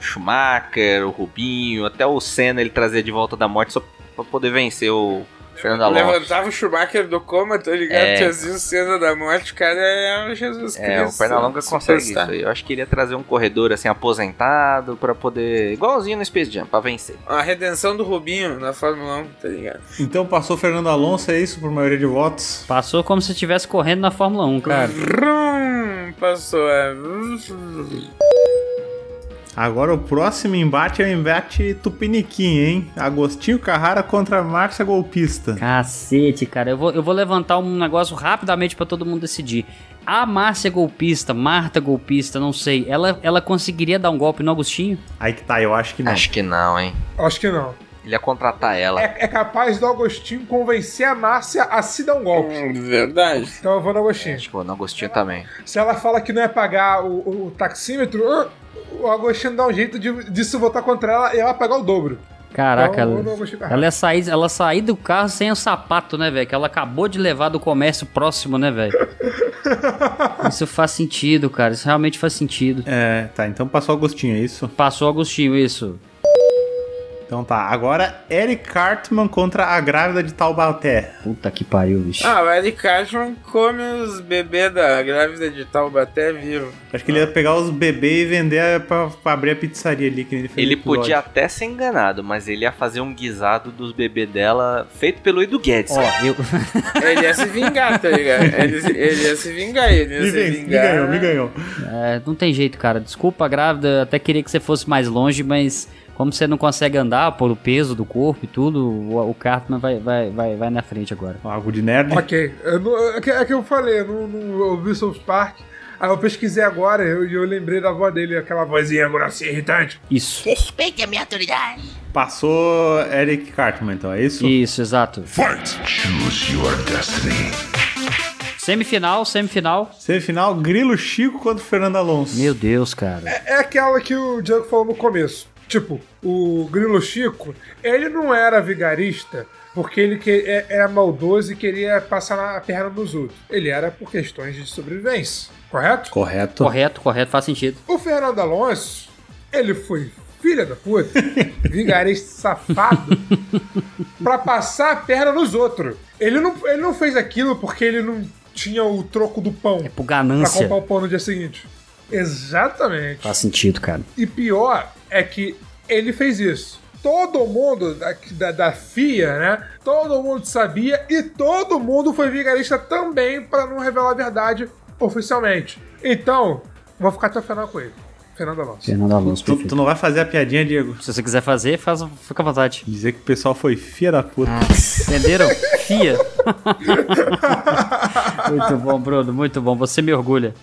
Schumacher, o Rubinho, até o Senna ele trazia de volta da morte só pra poder vencer o Fernando Alonso. Levantava o Schumacher do coma, tá ligado? É. Tiazinho cena da morte, o cara é o Jesus Cristo. É, o Pernalonga consegue isso aí. Eu acho que ele ia trazer um corredor assim aposentado pra poder. igualzinho no Space Jam, pra vencer. A redenção do Rubinho na Fórmula 1, tá ligado? Então passou o Fernando Alonso, é isso, por maioria de votos? Passou como se estivesse correndo na Fórmula 1, cara. Vrum, passou, é. Agora o próximo embate é o embate Tupiniquim, hein? Agostinho Carrara contra Márcia Golpista. Cacete, cara. Eu vou, eu vou levantar um negócio rapidamente pra todo mundo decidir. A Márcia golpista, Marta golpista, não sei, ela, ela conseguiria dar um golpe no Agostinho? Aí que tá, eu acho que não. Acho que não, hein? Acho que não. Ele ia contratar ela. É, é capaz do Agostinho convencer a Márcia a se dar um golpe. Verdade. Então eu vou no Agostinho. Que vou no Agostinho também. Se ela fala que não é pagar o, o- o taxímetro, o Agostinho dá um jeito de, de se votar contra ela e ela pagar o dobro. Caraca, Então, ela, ela ia sair, ela sair do carro sem o sapato, né, velho? Que ela acabou de levar do comércio próximo, né, velho? Isso faz sentido, cara. Isso realmente faz sentido. É, tá, então passou o Agostinho, é isso? Passou o Agostinho, isso. Então tá, agora Eric Cartman contra a grávida de Taubaté. Puta que pariu, bicho. Ah, o Eric Cashman come os bebês da grávida de Taubaté vivo. Acho que ele ia pegar os bebês e vender pra, pra abrir a pizzaria ali que ele fez Ele podia até ser enganado, mas ele ia fazer um guisado dos bebês dela feito pelo Edu Guedes. Ó, eu. Ele ia se vingar, tá ligado? Ele, ele ia se vingar, ele ia Me, se me vingar. ganhou, me ganhou. É, não tem jeito, cara. Desculpa, grávida. eu Até queria que você fosse mais longe, mas como você não consegue andar pelo peso do corpo e tudo, o, o Cartman vai, vai, vai, vai na frente agora. Algo de nerd? Ok. Eu não- é, que, é que eu falei, eu não, não ouvi South Park. Aí eu pesquisei agora e eu, eu lembrei da voz dele, aquela vozinha grossinha irritante. Isso. Respeite a minha autoridade. Passou Eric Cartman, então, é isso? Isso, exato. Choose your destiny. Semifinal, semifinal. Semifinal, Grilo Chico contra o Fernando Alonso. Meu Deus, cara. É aquela que o Diego falou no começo. Tipo, o Grilo Chico, ele não era vigarista porque ele que, é- era maldoso e queria passar a perna nos outros. Ele era por questões de sobrevivência, correto? Correto. Correto, correto, faz sentido. O Fernando Alonso, ele foi filha da puta, vigarista safado, pra passar a perna nos outros. Ele não, ele não fez aquilo porque ele não tinha o troco do pão. É por Pra ganância. comprar o pão no dia seguinte. Exatamente. Faz sentido, cara. E pior é que ele fez isso. Todo mundo da, da, da FIA, né? Todo mundo sabia e todo mundo foi vigarista também pra não revelar a verdade oficialmente. Então, vou ficar até o final com ele. Fernando Alonso. Fernando Alonso, Tu, tu não vai fazer a piadinha, Diego? Se você quiser fazer, faz, fica à vontade. Dizer que o pessoal foi filha da puta. Entenderam? Fia. muito bom, Bruno, muito bom. Você me orgulha.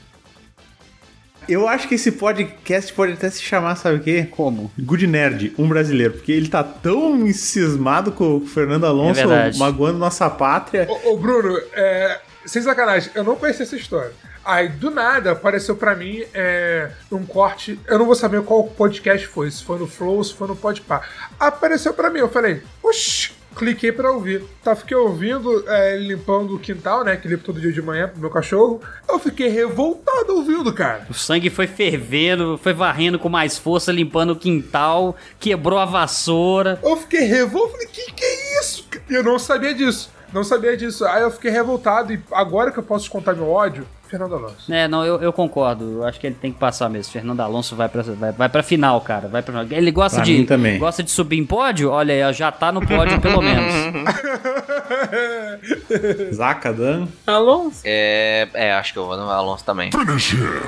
Eu acho que esse podcast pode até se chamar, sabe o quê? Como? Good Nerd, um brasileiro. Porque ele tá tão encismado com o Fernando Alonso, É magoando nossa pátria. Ô, ô, Bruno, é, sem sacanagem, eu não conhecia essa história. Aí, do nada, apareceu pra mim é, um corte. Eu não vou saber qual podcast foi, se foi no Flow, se foi no Podpah. Apareceu pra mim, eu falei, oxi, cliquei pra ouvir. Tá, fiquei ouvindo, é, limpando o quintal, né? Que limpo todo dia de manhã pro meu cachorro. Eu fiquei revoltado ouvindo, cara. O sangue foi fervendo, foi varrendo com mais força, limpando o quintal, quebrou a vassoura. Eu fiquei revoltado, falei, que que é isso? Eu não sabia disso. Não sabia disso. Aí eu fiquei revoltado e agora que eu posso contar meu ódio, Fernando Alonso. É, não, eu, eu concordo. Eu acho que ele tem que passar mesmo. Fernando Alonso vai pra, vai, vai pra final, cara. Vai pra, ele gosta Pra de também. gosta de subir em pódio? Olha aí, ó, já tá no pódio pelo menos. Zaca Dan. Alonso. É, é, acho que eu vou no Alonso também.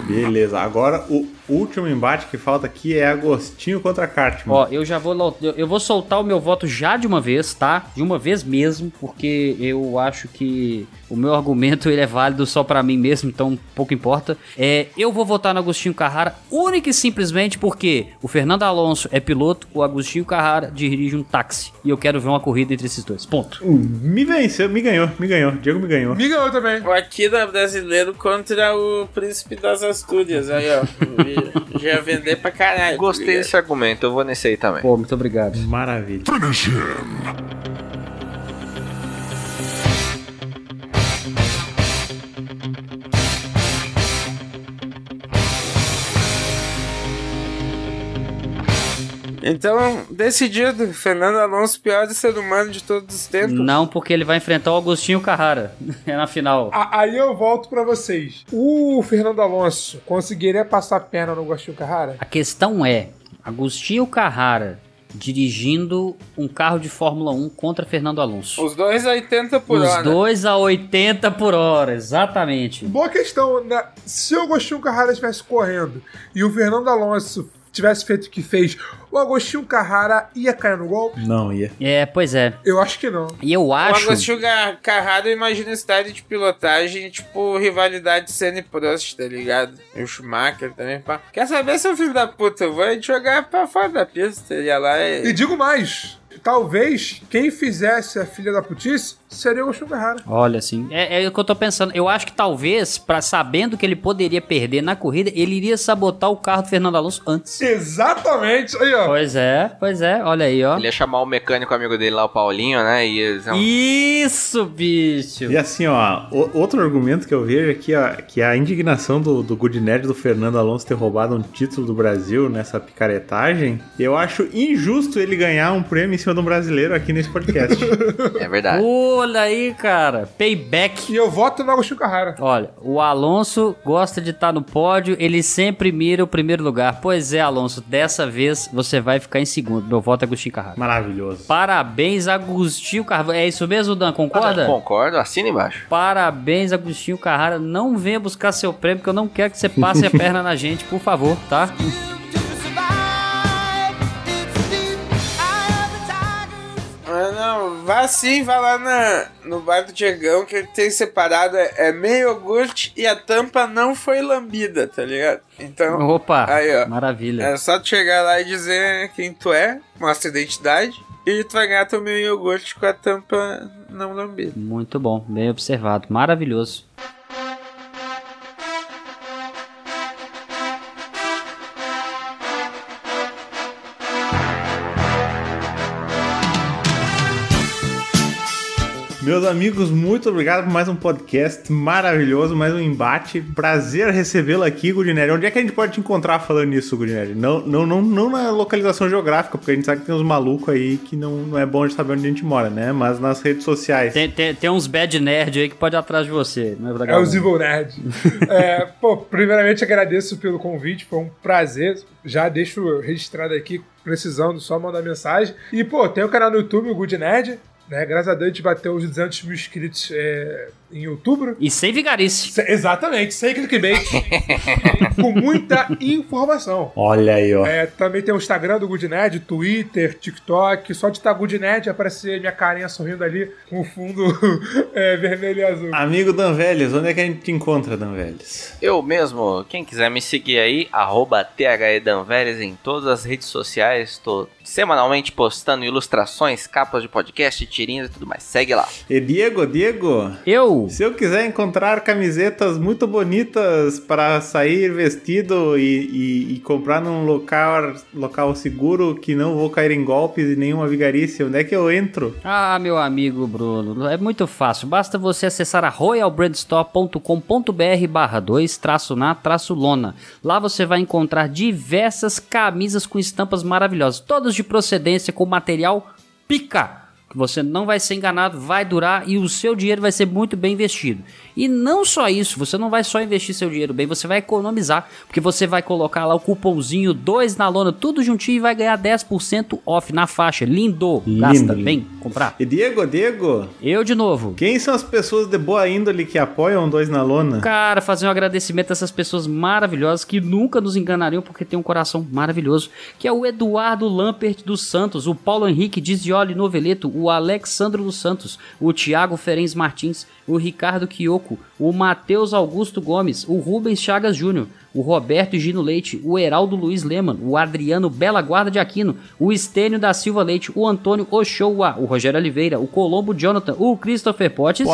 Beleza, agora o último embate que falta aqui é Agostinho contra Cartman. Ó, eu já vou eu vou soltar o meu voto já de uma vez, tá? De uma vez mesmo, porque eu acho que o meu argumento ele é válido só pra mim mesmo, então pouco importa. É, eu vou votar no Agostinho Carrara única e simplesmente porque o Fernando Alonso é piloto, o Agostinho Carrara dirige um táxi e eu quero ver uma corrida entre esses dois. Ponto. Me venceu, me ganhou, me ganhou. Diego me ganhou. Me ganhou também. O Akira brasileiro contra o príncipe das Astúrias. Aí, ó. Já ia vender pra caralho. Gostei desse argumento, eu vou nesse aí também. Pô, muito obrigado. Maravilha. Então, decidido. Fernando Alonso, pior ser humano de todos os tempos. Não, porque ele vai enfrentar o Agostinho Carrara. É na final. A- Aí eu volto pra vocês. O Fernando Alonso conseguiria passar a perna no Agostinho Carrara? A questão é, Agostinho Carrara dirigindo um carro de Fórmula 1 contra Fernando Alonso. Os dois a 80 por Os hora. dois a 80 por hora, exatamente. Boa questão, né? Se o Agostinho Carrara estivesse correndo e o Fernando Alonso tivesse feito o que fez, o Agostinho Carrara ia cair no golpe? Não ia. É, pois é. Eu acho que não. E eu O acho. Agostinho Gar- Carrara imagina estádio de pilotagem, tipo, rivalidade Senna e Prost, tá ligado? E o Schumacher também, pá. Quer saber, seu filho da puta? Eu vou jogar pra fora da pista. Ele ia lá E e... digo mais, talvez quem fizesse a filha da putice seria o Carrara. Olha, assim, é, é o que eu tô pensando. Eu acho que talvez, para sabendo que ele poderia perder na corrida, ele iria sabotar o carro do Fernando Alonso antes. Exatamente, aí ó. Pois é, pois é, olha aí, ó. Ele ia chamar o mecânico amigo dele lá, o Paulinho, né? E eles iam- Isso, bicho! E assim, ó, o- outro argumento que eu vejo aqui, ó, que é a indignação do, do Good Nerd do Fernando Alonso ter roubado um título do Brasil nessa picaretagem, eu acho injusto ele ganhar um prêmio em cima de um brasileiro aqui nesse podcast. É verdade. Olha aí, cara, payback. E eu voto no Agostinho Carrara. Olha, o Alonso gosta de estar no pódio, ele sempre mira o primeiro lugar. Pois é, Alonso, dessa vez você vai ficar em segundo. Meu voto é Agostinho Carrara. Maravilhoso. Parabéns, Agostinho Carrara. É isso mesmo, Dan? Concorda? Concordo, assina embaixo. Parabéns, Agostinho Carrara. Não venha buscar seu prêmio, que eu não quero que você passe a perna na gente, por favor, tá? Vá sim, vá lá na, no bar do Diegão, que ele tem separado, é, meio iogurte e a tampa não foi lambida, tá ligado? Então, Opa, Aí, ó. maravilha. é só tu chegar lá e dizer quem tu é, mostra a identidade, e tu vai ganhar teu meio iogurte com a tampa não lambida. Muito bom, bem observado, maravilhoso. Meus amigos, muito obrigado por mais um podcast maravilhoso, mais um embate. Prazer recebê-lo aqui, Gudinelli. Onde é que a gente pode te encontrar falando nisso, Gudinelli? Não, não, não, não na localização geográfica, porque a gente sabe que tem uns malucos aí que não, não é bom de saber onde a gente mora, né? Mas nas redes sociais. Tem, tem, tem uns bad nerd aí que pode ir atrás de você. Não é, É legal, os. Evil Nerd. É, pô, primeiramente agradeço pelo convite, foi um prazer. Já deixo registrado aqui, precisando só mandar mensagem. E, pô, tem o canal no YouTube, o Good Nerd. Né? Graças a Deus a gente bateu os 200 mil inscritos é, em outubro. E sem vigarice. Se- exatamente, sem clickbait. com muita informação. Olha aí, ó. É, também tem o Instagram do Good Nerd, Twitter, TikTok. Só de estar Good Nerd aparecer minha carinha sorrindo ali com o fundo é, vermelho e azul. Amigo Dan Vélez, onde é que a gente te encontra, Dan Vélez? Eu mesmo, quem quiser me seguir aí, arroba THEDanveres em todas as redes sociais. Estou semanalmente postando ilustrações, capas de podcast, tirinhas e tudo mais. Segue lá. E Diego, Diego, Eu? se eu quiser encontrar camisetas muito bonitas para sair vestido e, e- e comprar num local, local seguro que não vou cair em golpes e nenhuma vigarice, onde é que eu entro? Ah, meu amigo Bruno, é muito fácil. Basta você acessar a royalbrandstore.com.br barra 2 traço na traço lona. Lá você vai encontrar diversas camisas com estampas maravilhosas, todas de procedência com material pica. Que você não vai ser enganado, vai durar e o seu dinheiro vai ser muito bem investido. E não só isso, você não vai só investir seu dinheiro bem, você vai economizar, porque você vai colocar lá o cupomzinho 2 na lona, tudo juntinho e vai ganhar 10% off na faixa. Lindo! Gasta, Lindo. vem comprar. E Diego, Diego, Eu de novo. quem são as pessoas de boa índole que apoiam dois na lona? Cara, fazer um agradecimento a essas pessoas maravilhosas que nunca nos enganariam porque tem um coração maravilhoso, que é o Eduardo Lampert dos Santos, o Paulo Henrique Dizioli Noveleto, o Alexandro dos Santos, o Thiago Ferenz Martins, o Ricardo Quioco, o Matheus Augusto Gomes, o Rubens Chagas Júnior, o Roberto Gino Leite, o Heraldo Luiz Leman, o Adriano Bela Guarda de Aquino, o Estênio da Silva Leite, o Antônio Ochoa, o Rogério Oliveira, o Colombo Jonathan, o Christopher Potts,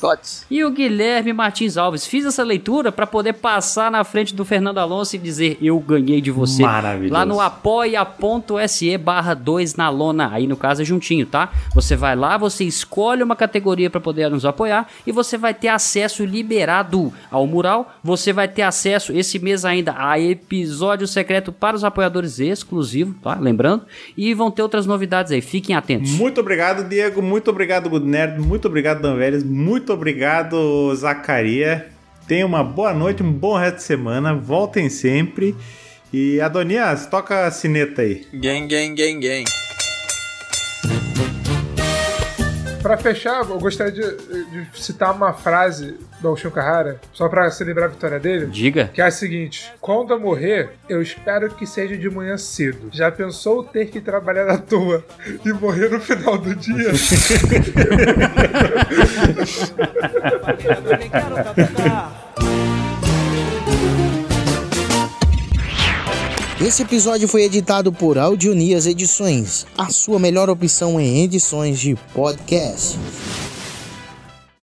Tots. e o Guilherme Martins Alves. Fiz essa leitura para poder passar na frente do Fernando Alonso e dizer eu ganhei de você. Maravilhoso. Lá no apoia.se barra 2 na lona. Aí no caso é juntinho, tá? Você vai lá, você escolhe uma categoria para poder nos apoiar e você vai ter acesso liberado ao mural. Você vai ter acesso esse mês ainda a episódio secreto para os apoiadores exclusivo, tá? Lembrando. E vão ter outras novidades aí. Fiquem atentos. Muito obrigado, Diego. Muito obrigado, Good Nerd. Muito obrigado, Dan Vélez. Muito obrigado, Zacaria. Tenha uma boa noite, um bom resto de semana. Voltem sempre. E Adonias, toca a sineta aí. Gang, gang, gang, gang. Pra fechar, eu gostaria de, de citar uma frase do Alshun Carrara, só pra celebrar a vitória dele. Diga. Que é a seguinte: Quando eu morrer, eu espero que seja de manhã cedo. Já pensou ter que trabalhar à toa e morrer no final do dia? Esse episódio foi editado por Audionias Edições, a sua melhor opção em edições de podcast.